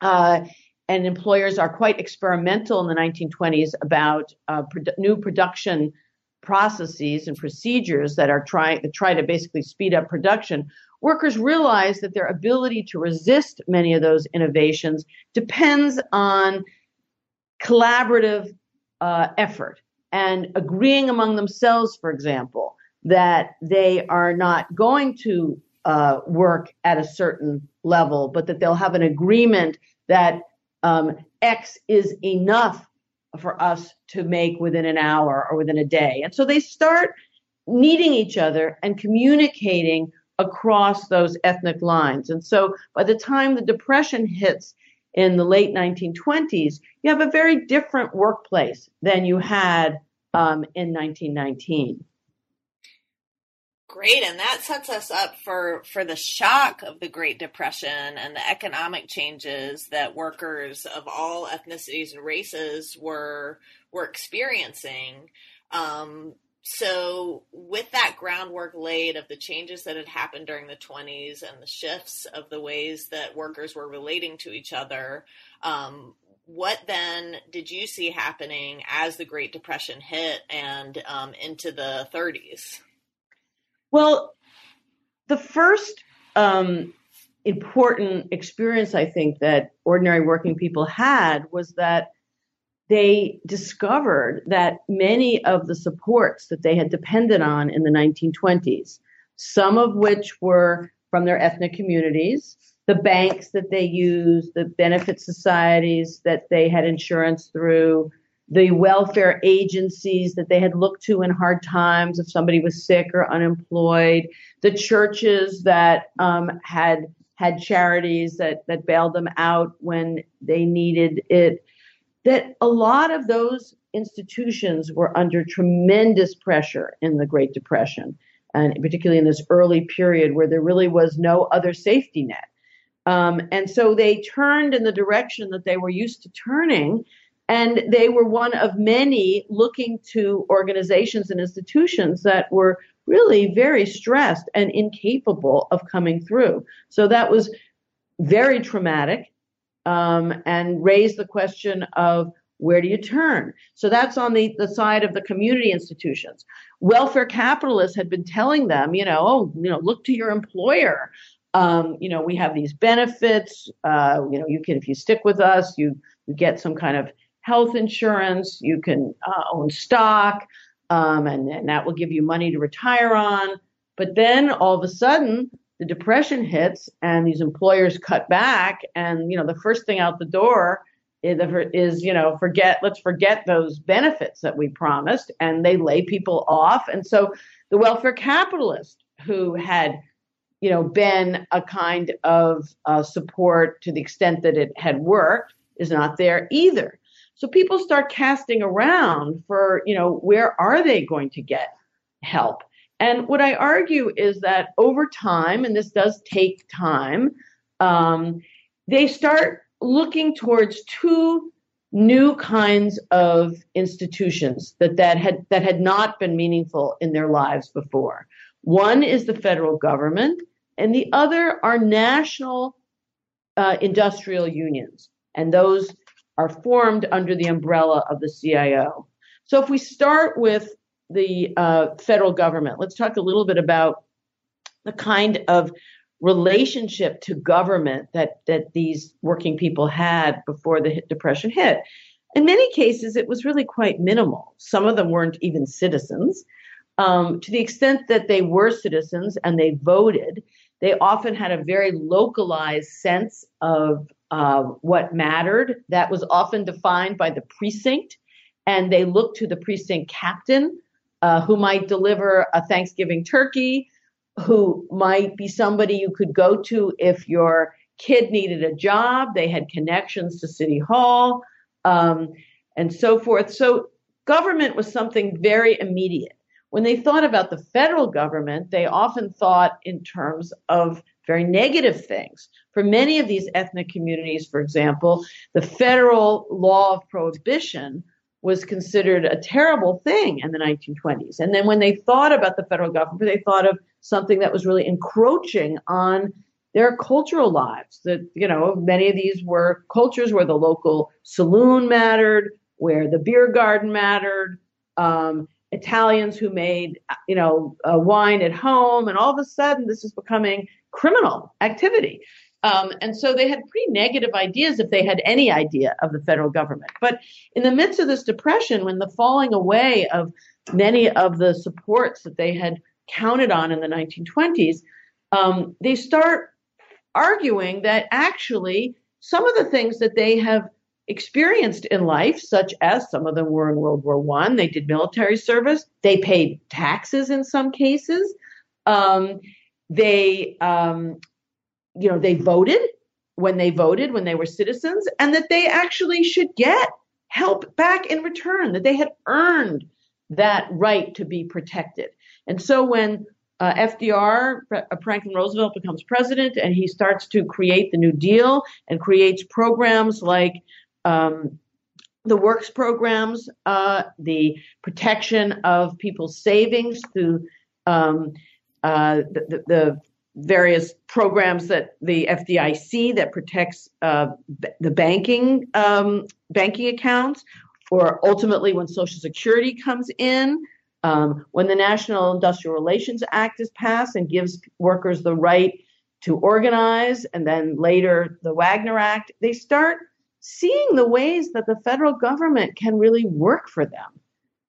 uh, and employers are quite experimental in the 1920s about uh, produ- new production processes and procedures that are trying to try to basically speed up production. Workers realize that their ability to resist many of those innovations depends on collaborative uh, effort and agreeing among themselves, for example, that they are not going to uh, work at a certain level, but that they'll have an agreement that um, X is enough for us to make within an hour or within a day. And so they start needing each other and communicating across those ethnic lines. And so by the time the Depression hits in the late 1920s, you have a very different workplace than you had um, in 1919. Great, and that sets us up for for the shock of the Great Depression and the economic changes that workers of all ethnicities and races were were experiencing. Um, so, with that groundwork laid of the changes that had happened during the 20s and the shifts of the ways that workers were relating to each other, um, what then did you see happening as the Great Depression hit and um, into the 30s? Well, the first um, important experience I think that ordinary working people had was that they discovered that many of the supports that they had depended on in the 1920s, some of which were from their ethnic communities, the banks that they used, the benefit societies that they had insurance through, the welfare agencies that they had looked to in hard times if somebody was sick or unemployed, the churches that um, had had charities that that bailed them out when they needed it. That a lot of those institutions were under tremendous pressure in the Great Depression, and particularly in this early period where there really was no other safety net. Um, and so they turned in the direction that they were used to turning and they were one of many looking to organizations and institutions that were really very stressed and incapable of coming through. So that was very traumatic um, and raised the question of where do you turn? So that's on the, the side of the community institutions. Welfare capitalists had been telling them, you know, oh, you know, look to your employer. Um, you know, we have these benefits. Uh, you know, you can if you stick with us, you you get some kind of health insurance, you can uh, own stock, um, and, and that will give you money to retire on. But then all of a sudden, the depression hits and these employers cut back and you know the first thing out the door is, is, you know forget let's forget those benefits that we promised and they lay people off and so the welfare capitalist who had you know been a kind of uh, support to the extent that it had worked is not there either so people start casting around for, you know, where are they going to get help? And what I argue is that over time, and this does take time, um, they start looking towards two new kinds of institutions that, that had that had not been meaningful in their lives before. One is the federal government, and the other are national uh, industrial unions, and those are formed under the umbrella of the CIO. So if we start with the uh, federal government, let's talk a little bit about the kind of relationship to government that that these working people had before the depression hit. In many cases, it was really quite minimal. Some of them weren't even citizens. Um, to the extent that they were citizens and they voted, they often had a very localized sense of uh, what mattered. That was often defined by the precinct, and they looked to the precinct captain, uh, who might deliver a Thanksgiving turkey, who might be somebody you could go to if your kid needed a job. They had connections to City Hall um, and so forth. So government was something very immediate. When they thought about the federal government, they often thought in terms of very negative things. For many of these ethnic communities, for example, the federal law of prohibition was considered a terrible thing in the 1920s. And then when they thought about the federal government, they thought of something that was really encroaching on their cultural lives. That, you know, many of these were cultures where the local saloon mattered, where the beer garden mattered, um, Italians who made, you know, uh, wine at home. And all of a sudden, this is becoming criminal activity. Um, and so they had pretty negative ideas if they had any idea of the federal government. But in the midst of this depression, when the falling away of many of the supports that they had counted on in the 1920s, um, they start arguing that actually some of the things that they have experienced in life, such as some of them were in World War One, they did military service, they paid taxes in some cases, um, they, um, you know, they voted when they voted when they were citizens, and that they actually should get help back in return, that they had earned that right to be protected. And so when uh, FDR, uh, Franklin Roosevelt becomes president, and he starts to create the New Deal and creates programs like um, the works programs, uh, the protection of people's savings through um, uh, the, the, various programs that the FDIC that protects uh, the banking um, banking accounts, or ultimately when Social Security comes in. Um, when the National Industrial Relations Act is passed and gives workers the right to organize, and then later the Wagner Act, they start seeing the ways that the federal government can really work for them.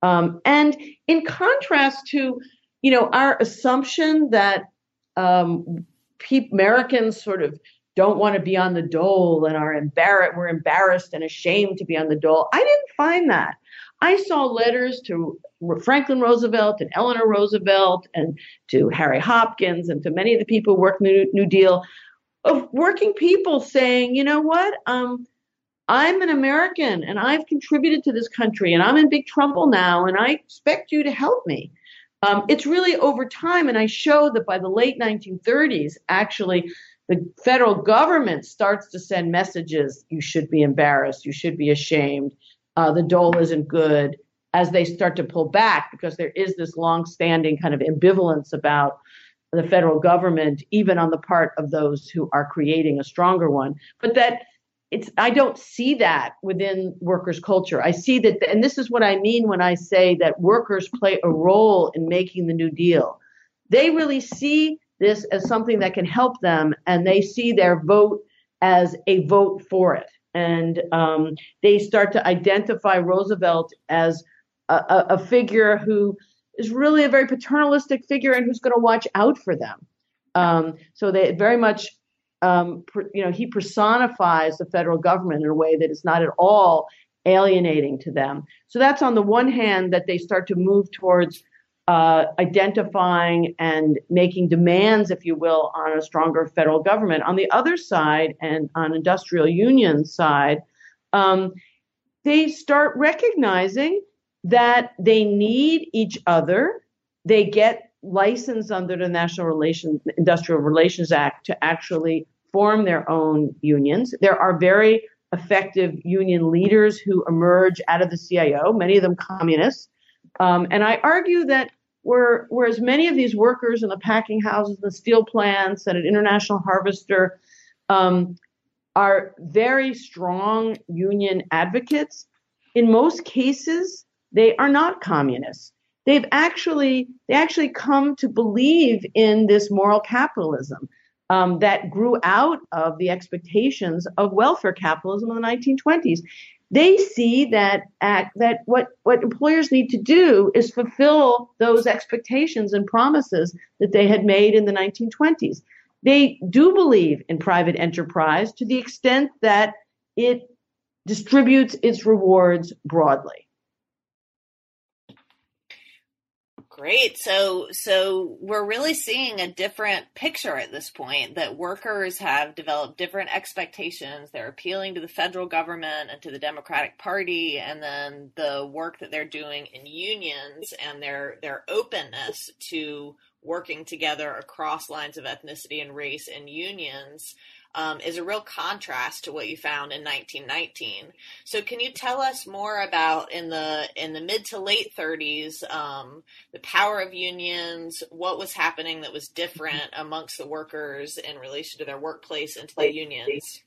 Um, and in contrast to, you know, our assumption that um, pe- Americans sort of don't want to be on the dole and are embarrassed, we're embarrassed and ashamed to be on the dole. I didn't find that. I saw letters to Franklin Roosevelt and Eleanor Roosevelt and to Harry Hopkins and to many of the people who worked New, New Deal of working people saying, you know what, um, I'm an American and I've contributed to this country and I'm in big trouble now and I expect you to help me. Um, it's really over time, and I show that by the late 1930s, actually, the federal government starts to send messages you should be embarrassed, you should be ashamed, uh, the dole isn't good, as they start to pull back because there is this long-standing kind of ambivalence about the federal government, even on the part of those who are creating a stronger one. But that it's I don't see that within workers' culture. I see that, and this is what I mean when I say that workers play a role in making the New Deal. They really see this as something that can help them, and they see their vote as a vote for it. And um, they start to identify Roosevelt as a, a, figure who is really a very paternalistic figure and who's going to watch out for them. Um, so they very much, um, you know, he personifies the federal government in a way that is not at all alienating to them. So that's on the one hand that they start to move towards uh, identifying and making demands, if you will, on a stronger federal government. On the other side, and on industrial union side, um, they start recognizing that they need each other. They get licensed under the National Relations Industrial Relations Act to actually form their own unions. There are very effective union leaders who emerge out of the CIO, many of them communists. Um, and I argue that where, whereas many of these workers in the packing houses, the steel plants, and at International Harvester um, are very strong union advocates, in most cases, they are not communists. They've actually they actually come to believe in this moral capitalism um, that grew out of the expectations of welfare capitalism in the 1920s. They see that act, that what, what employers need to do is fulfill those expectations and promises that they had made in the 1920s. They do believe in private enterprise to the extent that it distributes its rewards broadly. Great. So, so we're really seeing a different picture at this point that workers have developed different expectations. They're appealing to the federal government and to the Democratic Party, and then the work that they're doing in unions and their their openness to working together across lines of ethnicity and race in unions um, is a real contrast to what you found in 1919. So, can you tell us more about in the in the mid to late 30s um, the power of unions? What was happening that was different amongst the workers in relation to their workplace and to the unions?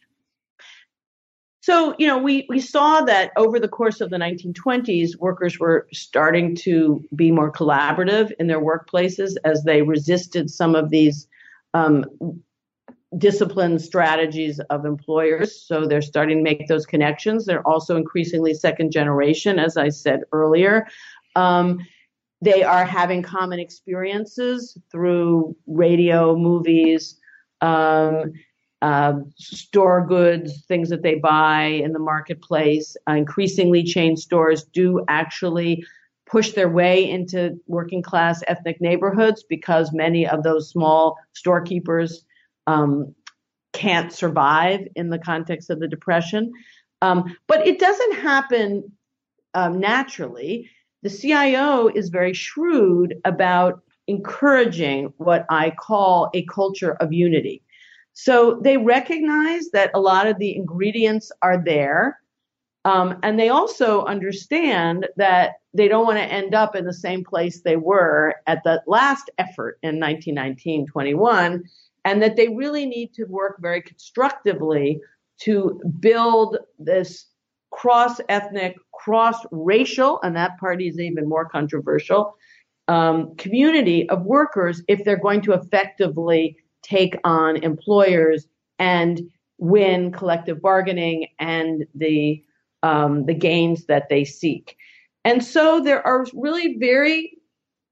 So, you know, we, we saw that over the course of the 1920s, workers were starting to be more collaborative in their workplaces as they resisted some of these um, discipline strategies of employers. So they're starting to make those connections. They're also increasingly second generation, as I said earlier. Um, they are having common experiences through radio, movies, um, uh, store goods, things that they buy in the marketplace. Uh, increasingly, chain stores do actually push their way into working class ethnic neighborhoods because many of those small storekeepers um, can't survive in the context of the depression. Um, but it doesn't happen um, naturally. The CIO is very shrewd about encouraging what I call a culture of unity. So they recognize that a lot of the ingredients are there. Um, and they also understand that they don't want to end up in the same place they were at the last effort in 1919 21 and that they really need to work very constructively to build this cross ethnic, cross racial, and that party is even more controversial, um, community of workers if they're going to effectively take on employers and win collective bargaining and the um, the gains that they seek. And so there are really very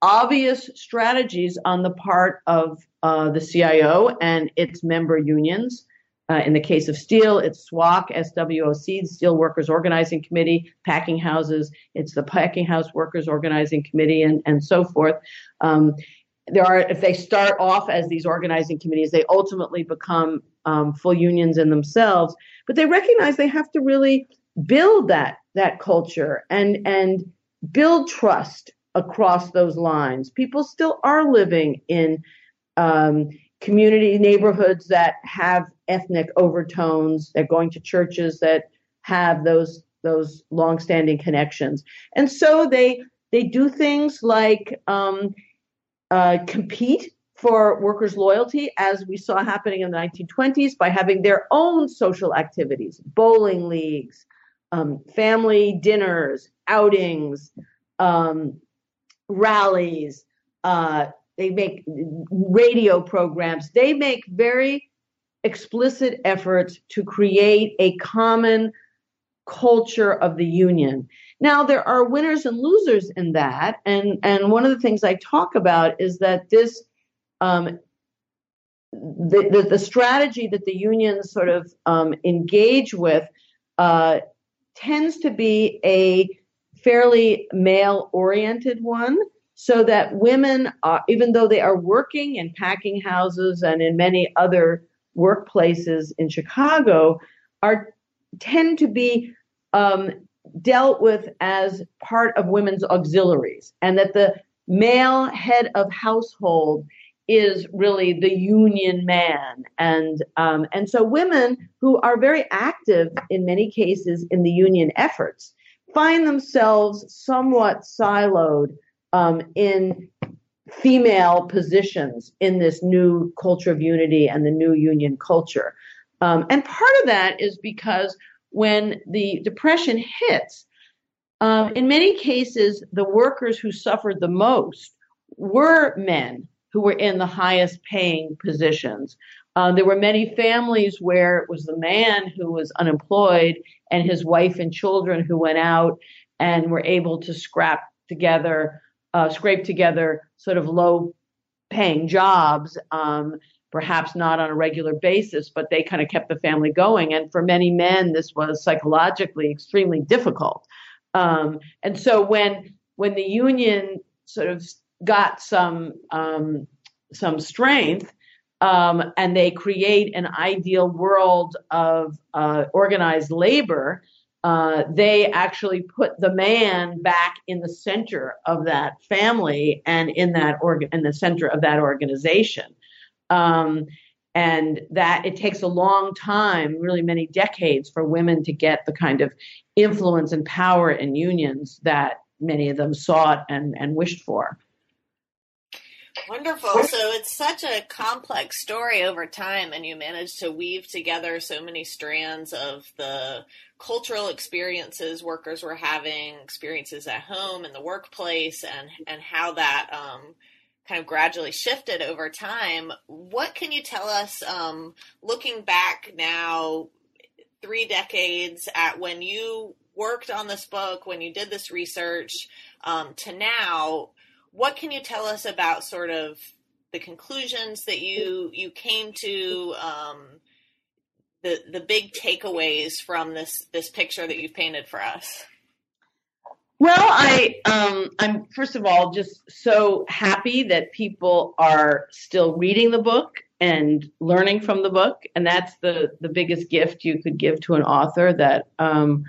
obvious strategies on the part of uh, the CIO and its member unions. Uh, in the case of steel, it's SWOC, SWOC, Steel Workers Organizing Committee, packing houses, it's the Packing House Workers Organizing Committee, and, and so forth. Um, there are, if they start off as these organizing committees, they ultimately become um, full unions in themselves. But they recognize they have to really build that that culture and and build trust across those lines. People still are living in um, community neighborhoods that have ethnic overtones. They're going to churches that have those those longstanding connections, and so they they do things like um, uh, compete for workers' loyalty, as we saw happening in the 1920s, by having their own social activities, bowling leagues, um, family dinners, outings, um, rallies, uh, they make radio programs. They make very explicit efforts to create a common culture of the union. Now there are winners and losers in that, and and one of the things I talk about is that this um, the, the, the strategy that the unions sort of um, engage with uh, tends to be a fairly male oriented one so that women, are, even though they are working in packing houses and in many other workplaces in Chicago, are tend to be um, dealt with as part of women's auxiliaries, and that the male head of household is really the union man, and um, and so women who are very active in many cases in the union efforts find themselves somewhat siloed um, in female positions in this new culture of unity and the new union culture. Um, and part of that is because when the depression hits, um, in many cases, the workers who suffered the most were men who were in the highest paying positions. Uh, there were many families where it was the man who was unemployed and his wife and children who went out and were able to scrap together, uh, scrape together sort of low paying jobs, um, perhaps not on a regular basis, but they kind of kept the family going. And for many men, this was psychologically extremely difficult. Um, and so when when the union sort of got some um, some strength, um, and they create an ideal world of uh, organized labor, uh, they actually put the man back in the center of that family and in that org- in the center of that organization. Um, and that it takes a long time, really many decades, for women to get the kind of influence and power in unions that many of them sought and, and wished for. Wonderful. So it's such a complex story over time, and you managed to weave together so many strands of the cultural experiences workers were having, experiences at home in the workplace, and and how that um, kind of gradually shifted over time. What can you tell us, um, looking back now, three decades at when you worked on this book, when you did this research, um, to now? What can you tell us about sort of the conclusions that you you came to? Um, the the big takeaways from this this picture that you've painted for us. Well, I um, I'm first of all just so happy that people are still reading the book and learning from the book, and that's the the biggest gift you could give to an author that um,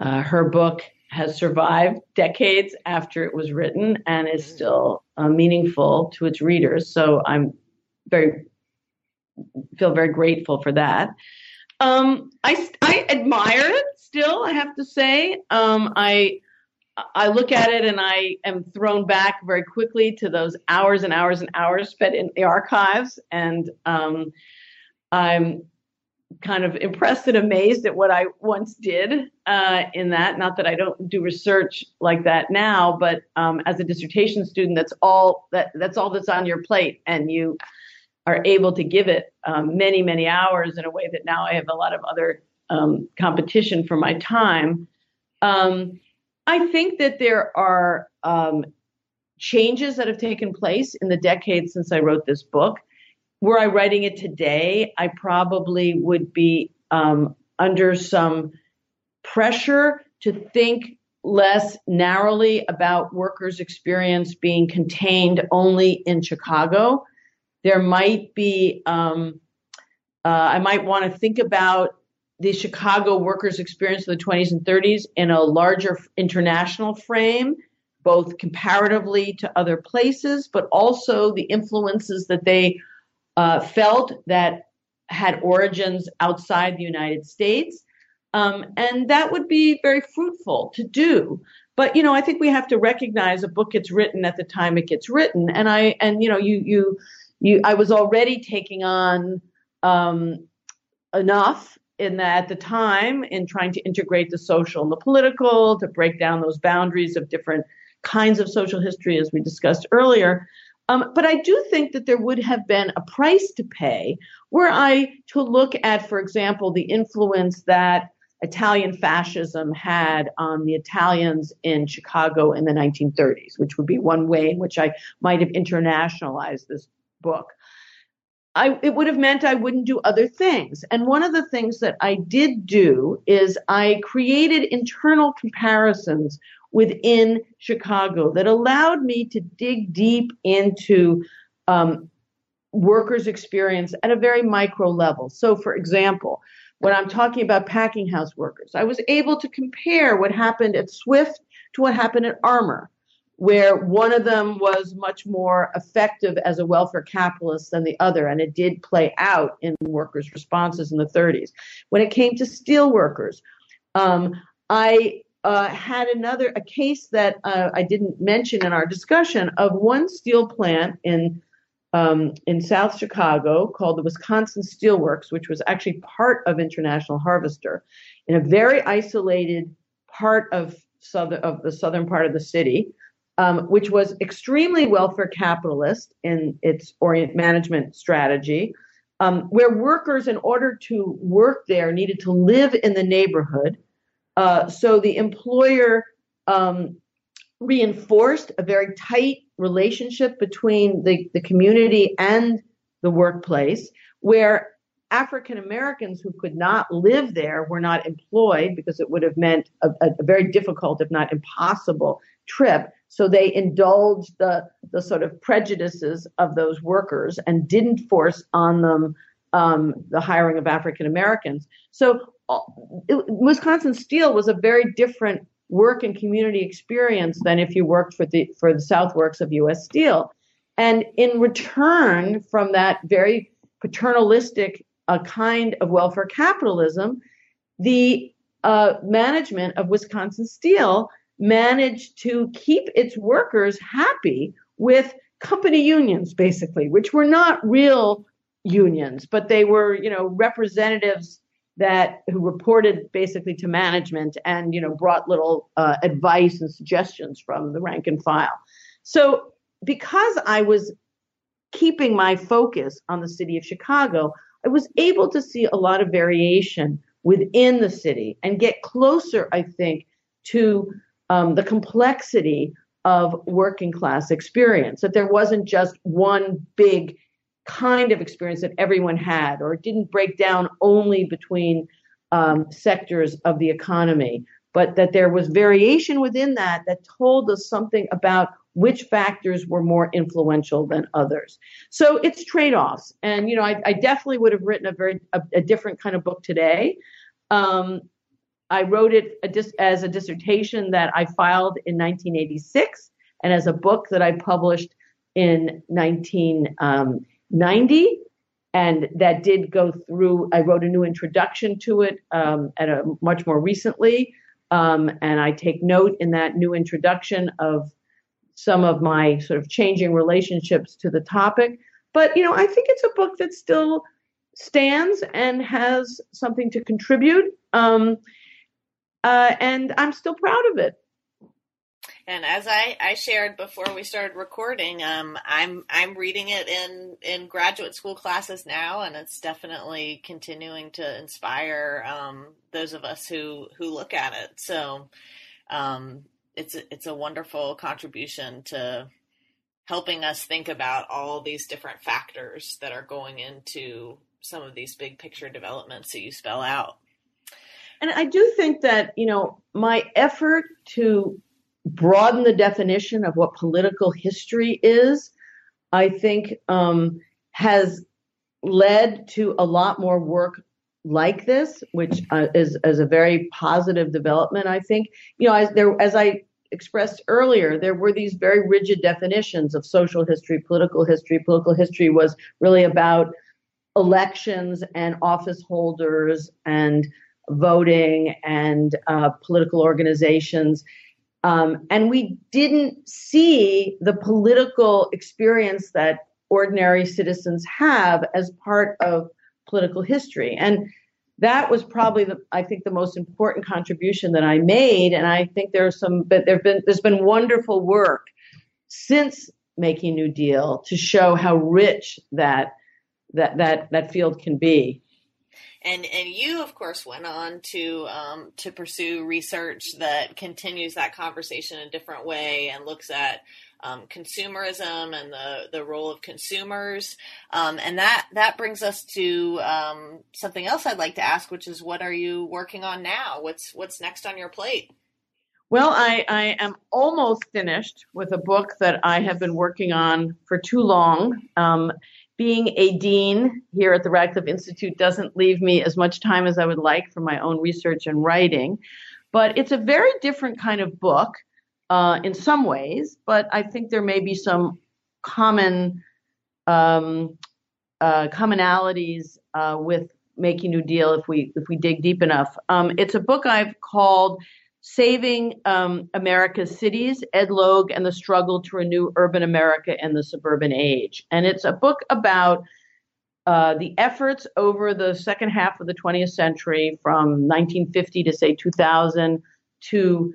uh, her book has survived decades after it was written and is still uh, meaningful to its readers. So I'm very feel very grateful for that. Um, I I admire it still. I have to say. Um, I I look at it and I am thrown back very quickly to those hours and hours and hours spent in the archives, and um, I'm kind of impressed and amazed at what I once did uh, in that. Not that I don't do research like that now, but um, as a dissertation student, that's all that that's all that's on your plate, and you are able to give it um, many many hours in a way that now I have a lot of other um, competition for my time. Um, I think that there are um, changes that have taken place in the decades since I wrote this book. Were I writing it today, I probably would be um, under some pressure to think less narrowly about workers' experience being contained only in Chicago. There might be, um, uh, I might want to think about the Chicago workers' experience of the 20s and 30s in a larger international frame, both comparatively to other places, but also the influences that they uh, felt that had origins outside the United States. Um, and that would be very fruitful to do. But you know, I think we have to recognize a book gets written at the time it gets written. And I and you know, you you you I was already taking on um, enough in that at the time in trying to integrate the social and the political, to break down those boundaries of different kinds of social history, as we discussed earlier. Um, but I do think that there would have been a price to pay were I to look at, for example, the influence that Italian fascism had on the Italians in Chicago in the 1930s, which would be one way in which I might have internationalized this book. I, it would have meant I wouldn't do other things. And one of the things that I did do is I created internal comparisons within Chicago that allowed me to dig deep into um, workers' experience at a very micro level. So, for example, when I'm talking about packing house workers, I was able to compare what happened at Swift to what happened at Armour where one of them was much more effective as a welfare capitalist than the other, and it did play out in workers' responses in the 30s. When it came to steel workers, um, I uh, had another a case that uh, I didn't mention in our discussion of one steel plant in um, in South Chicago called the Wisconsin Steelworks, which was actually part of International Harvester, in a very isolated part of southern of the southern part of the city um, which was extremely welfare capitalist in its orient management strategy, um, where workers, in order to work there, needed to live in the neighborhood. Uh, so the employer um, reinforced a very tight relationship between the, the community and the workplace, where African Americans who could not live there were not employed because it would have meant a, a, very difficult, if not impossible, trip. So they indulged the, the sort of prejudices of those workers and didn't force on them um, the hiring of African Americans. So it, Wisconsin Steel was a very different work and community experience than if you worked for the for the South Works of U.S. Steel. And in return from that very paternalistic uh, kind of welfare capitalism, the uh, management of Wisconsin Steel managed to keep its workers happy with company unions, basically, which were not real unions, but they were, you know, representatives that who reported basically to management and you know brought little uh, advice and suggestions from the rank and file. So because I was keeping my focus on the city of Chicago, I was able to see a lot of variation within the city and get closer, I think, to um, the complexity of working class experience, that there wasn't just one big kind of experience that everyone had, or it didn't break down only between um, sectors of the economy, but that there was variation within that that told us something about which factors were more influential than others. So it's trade-offs, and you know, I, I definitely would have written a very a, a different kind of book today. Um, I wrote it as a dissertation that I filed in 1986 and as a book that I published in 1990. And that did go through, I wrote a new introduction to it um, at a much more recently. Um, and I take note in that new introduction of some of my sort of changing relationships to the topic. But, you know, I think it's a book that still stands and has something to contribute. Um, uh, and I'm still proud of it. And as I, I shared before we started recording, um, I'm I'm reading it in, in graduate school classes now, and it's definitely continuing to inspire um, those of us who, who look at it. So um, it's a, it's a wonderful contribution to helping us think about all these different factors that are going into some of these big picture developments that you spell out. And I do think that, you know, my effort to broaden the definition of what political history is, I think um, has led to a lot more work like this, which uh, is, is a very positive development, I think. You know, as, there, as I expressed earlier, there were these very rigid definitions of social history, political history. Political history was really about elections and office holders and voting and uh, political organizations. Um, and we didn't see the political experience that ordinary citizens have as part of political history. And that was probably the, I think the most important contribution that I made. And I think there's some, but there've been, there's been wonderful work since making New Deal to show how rich that, that, that, that field can be and and you of course went on to um, to pursue research that continues that conversation in a different way and looks at um, consumerism and the the role of consumers. Um, and that that brings us to um, something else I'd like to ask which is what are you working on now? What's what's next on your plate? Well, I, I am almost finished with a book that I have been working on for too long. Being a dean here at the Radcliffe Institute doesn't leave me as much time as I would like for my own research and writing. But it's a very different kind of book. uh, in some ways, but I think there may be some common um, uh, commonalities uh, with making New Deal if we if we dig deep enough. Um, it's a book I've called Saving um, America's Cities, Ed Logue and the Struggle to Renew Urban America in the Suburban Age. And it's a book about uh, the efforts over the second half of the 20th century, from 1950 to say 2000, to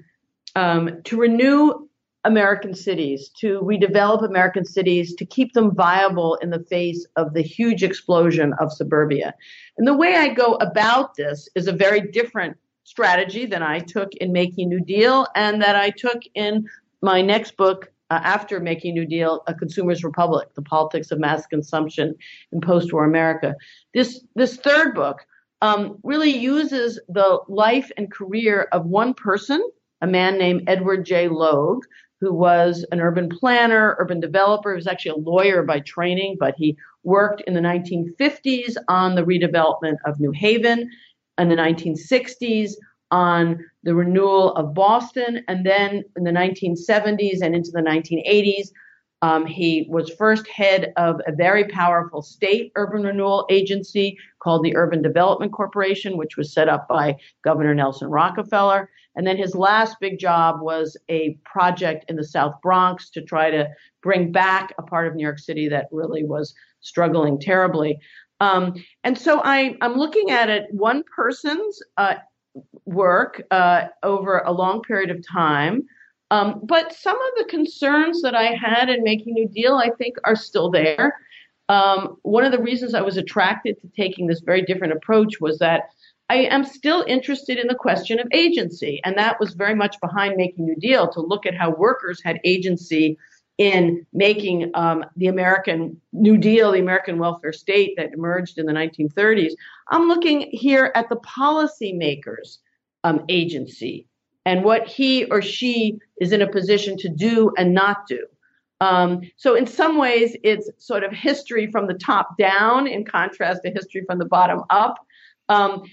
um, to renew American cities, to redevelop American cities, to keep them viable in the face of the huge explosion of suburbia. And the way I go about this is a very different strategy than I took in Making New Deal and that I took in my next book uh, after Making New Deal, A Consumer's Republic, The Politics of Mass Consumption in Post-War America. This, this third book um, really uses the life and career of one person, a man named Edward J. Logue, who was an urban planner, urban developer. He was actually a lawyer by training, but he worked in the 1950s on the redevelopment of New Haven in the 1960s on the renewal of Boston, and then in the 1970s and into the 1980s, um, he was first head of a very powerful state urban renewal agency called the Urban Development Corporation, which was set up by Governor Nelson Rockefeller. And then his last big job was a project in the South Bronx to try to bring back a part of New York City that really was struggling terribly. Um, and so I, am looking at it one person's uh, work uh, over a long period of time. Um, but some of the concerns that I had in making New Deal, I think, are still there. Um, one of the reasons I was attracted to taking this very different approach was that I am still interested in the question of agency. And that was very much behind making New Deal to look at how workers had agency in making um, the American New Deal, the American welfare state that emerged in the 1930s. I'm looking here at the policymakers' um, agency and what he or she is in a position to do and not do. Um, so, in some ways, it's sort of history from the top down in contrast to history from the bottom up. Um,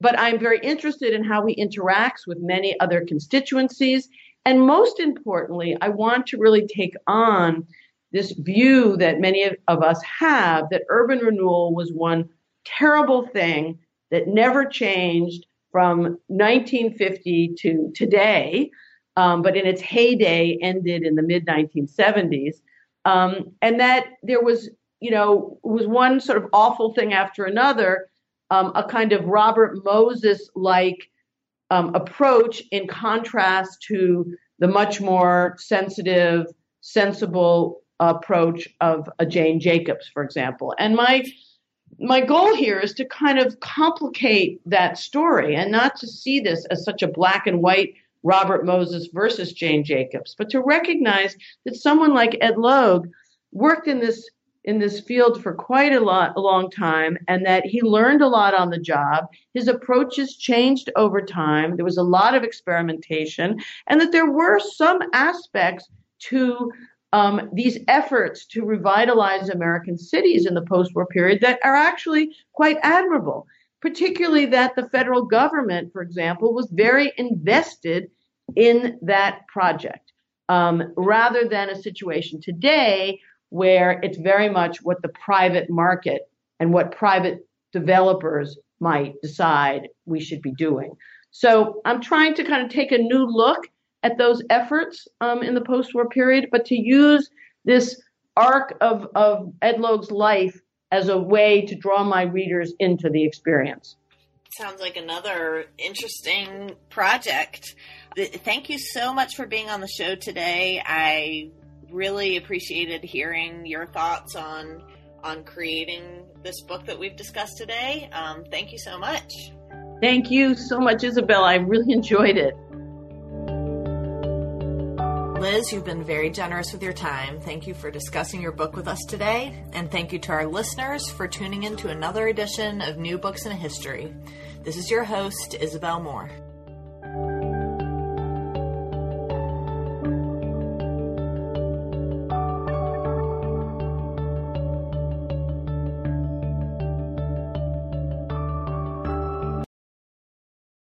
but I'm very interested in how he interacts with many other constituencies and most importantly, I want to really take on this view that many of us have that urban renewal was one terrible thing that never changed from 1950 to today, um, but in its heyday ended in the mid 1970s. Um, and that there was, you know, was one sort of awful thing after another, um, a kind of Robert Moses like um, approach in contrast to the much more sensitive, sensible approach of a Jane Jacobs, for example. And my my goal here is to kind of complicate that story and not to see this as such a black and white Robert Moses versus Jane Jacobs, but to recognize that someone like Ed Logue worked in this in this field for quite a lot a long time and that he learned a lot on the job. His approaches changed over time. There was a lot of experimentation and that there were some aspects to um, these efforts to revitalize american cities in the post-war period that are actually quite admirable particularly that the federal government for example was very invested in that project. Um, rather than a situation today where it's very much what the private market and what private developers might decide we should be doing. So I'm trying to kind of take a new look at those efforts um, in the post-war period, but to use this arc of, of Ed Logue's life as a way to draw my readers into the experience. Sounds like another interesting project. Thank you so much for being on the show today. I really appreciated hearing your thoughts on on creating this book that we've discussed today. Um, thank you so much. Thank you so much, Isabel. I really enjoyed it. Liz, you've been very generous with your time. Thank you for discussing your book with us today. And thank you to our listeners for tuning in to another edition of New Books in History. This is your host, Isabel Moore.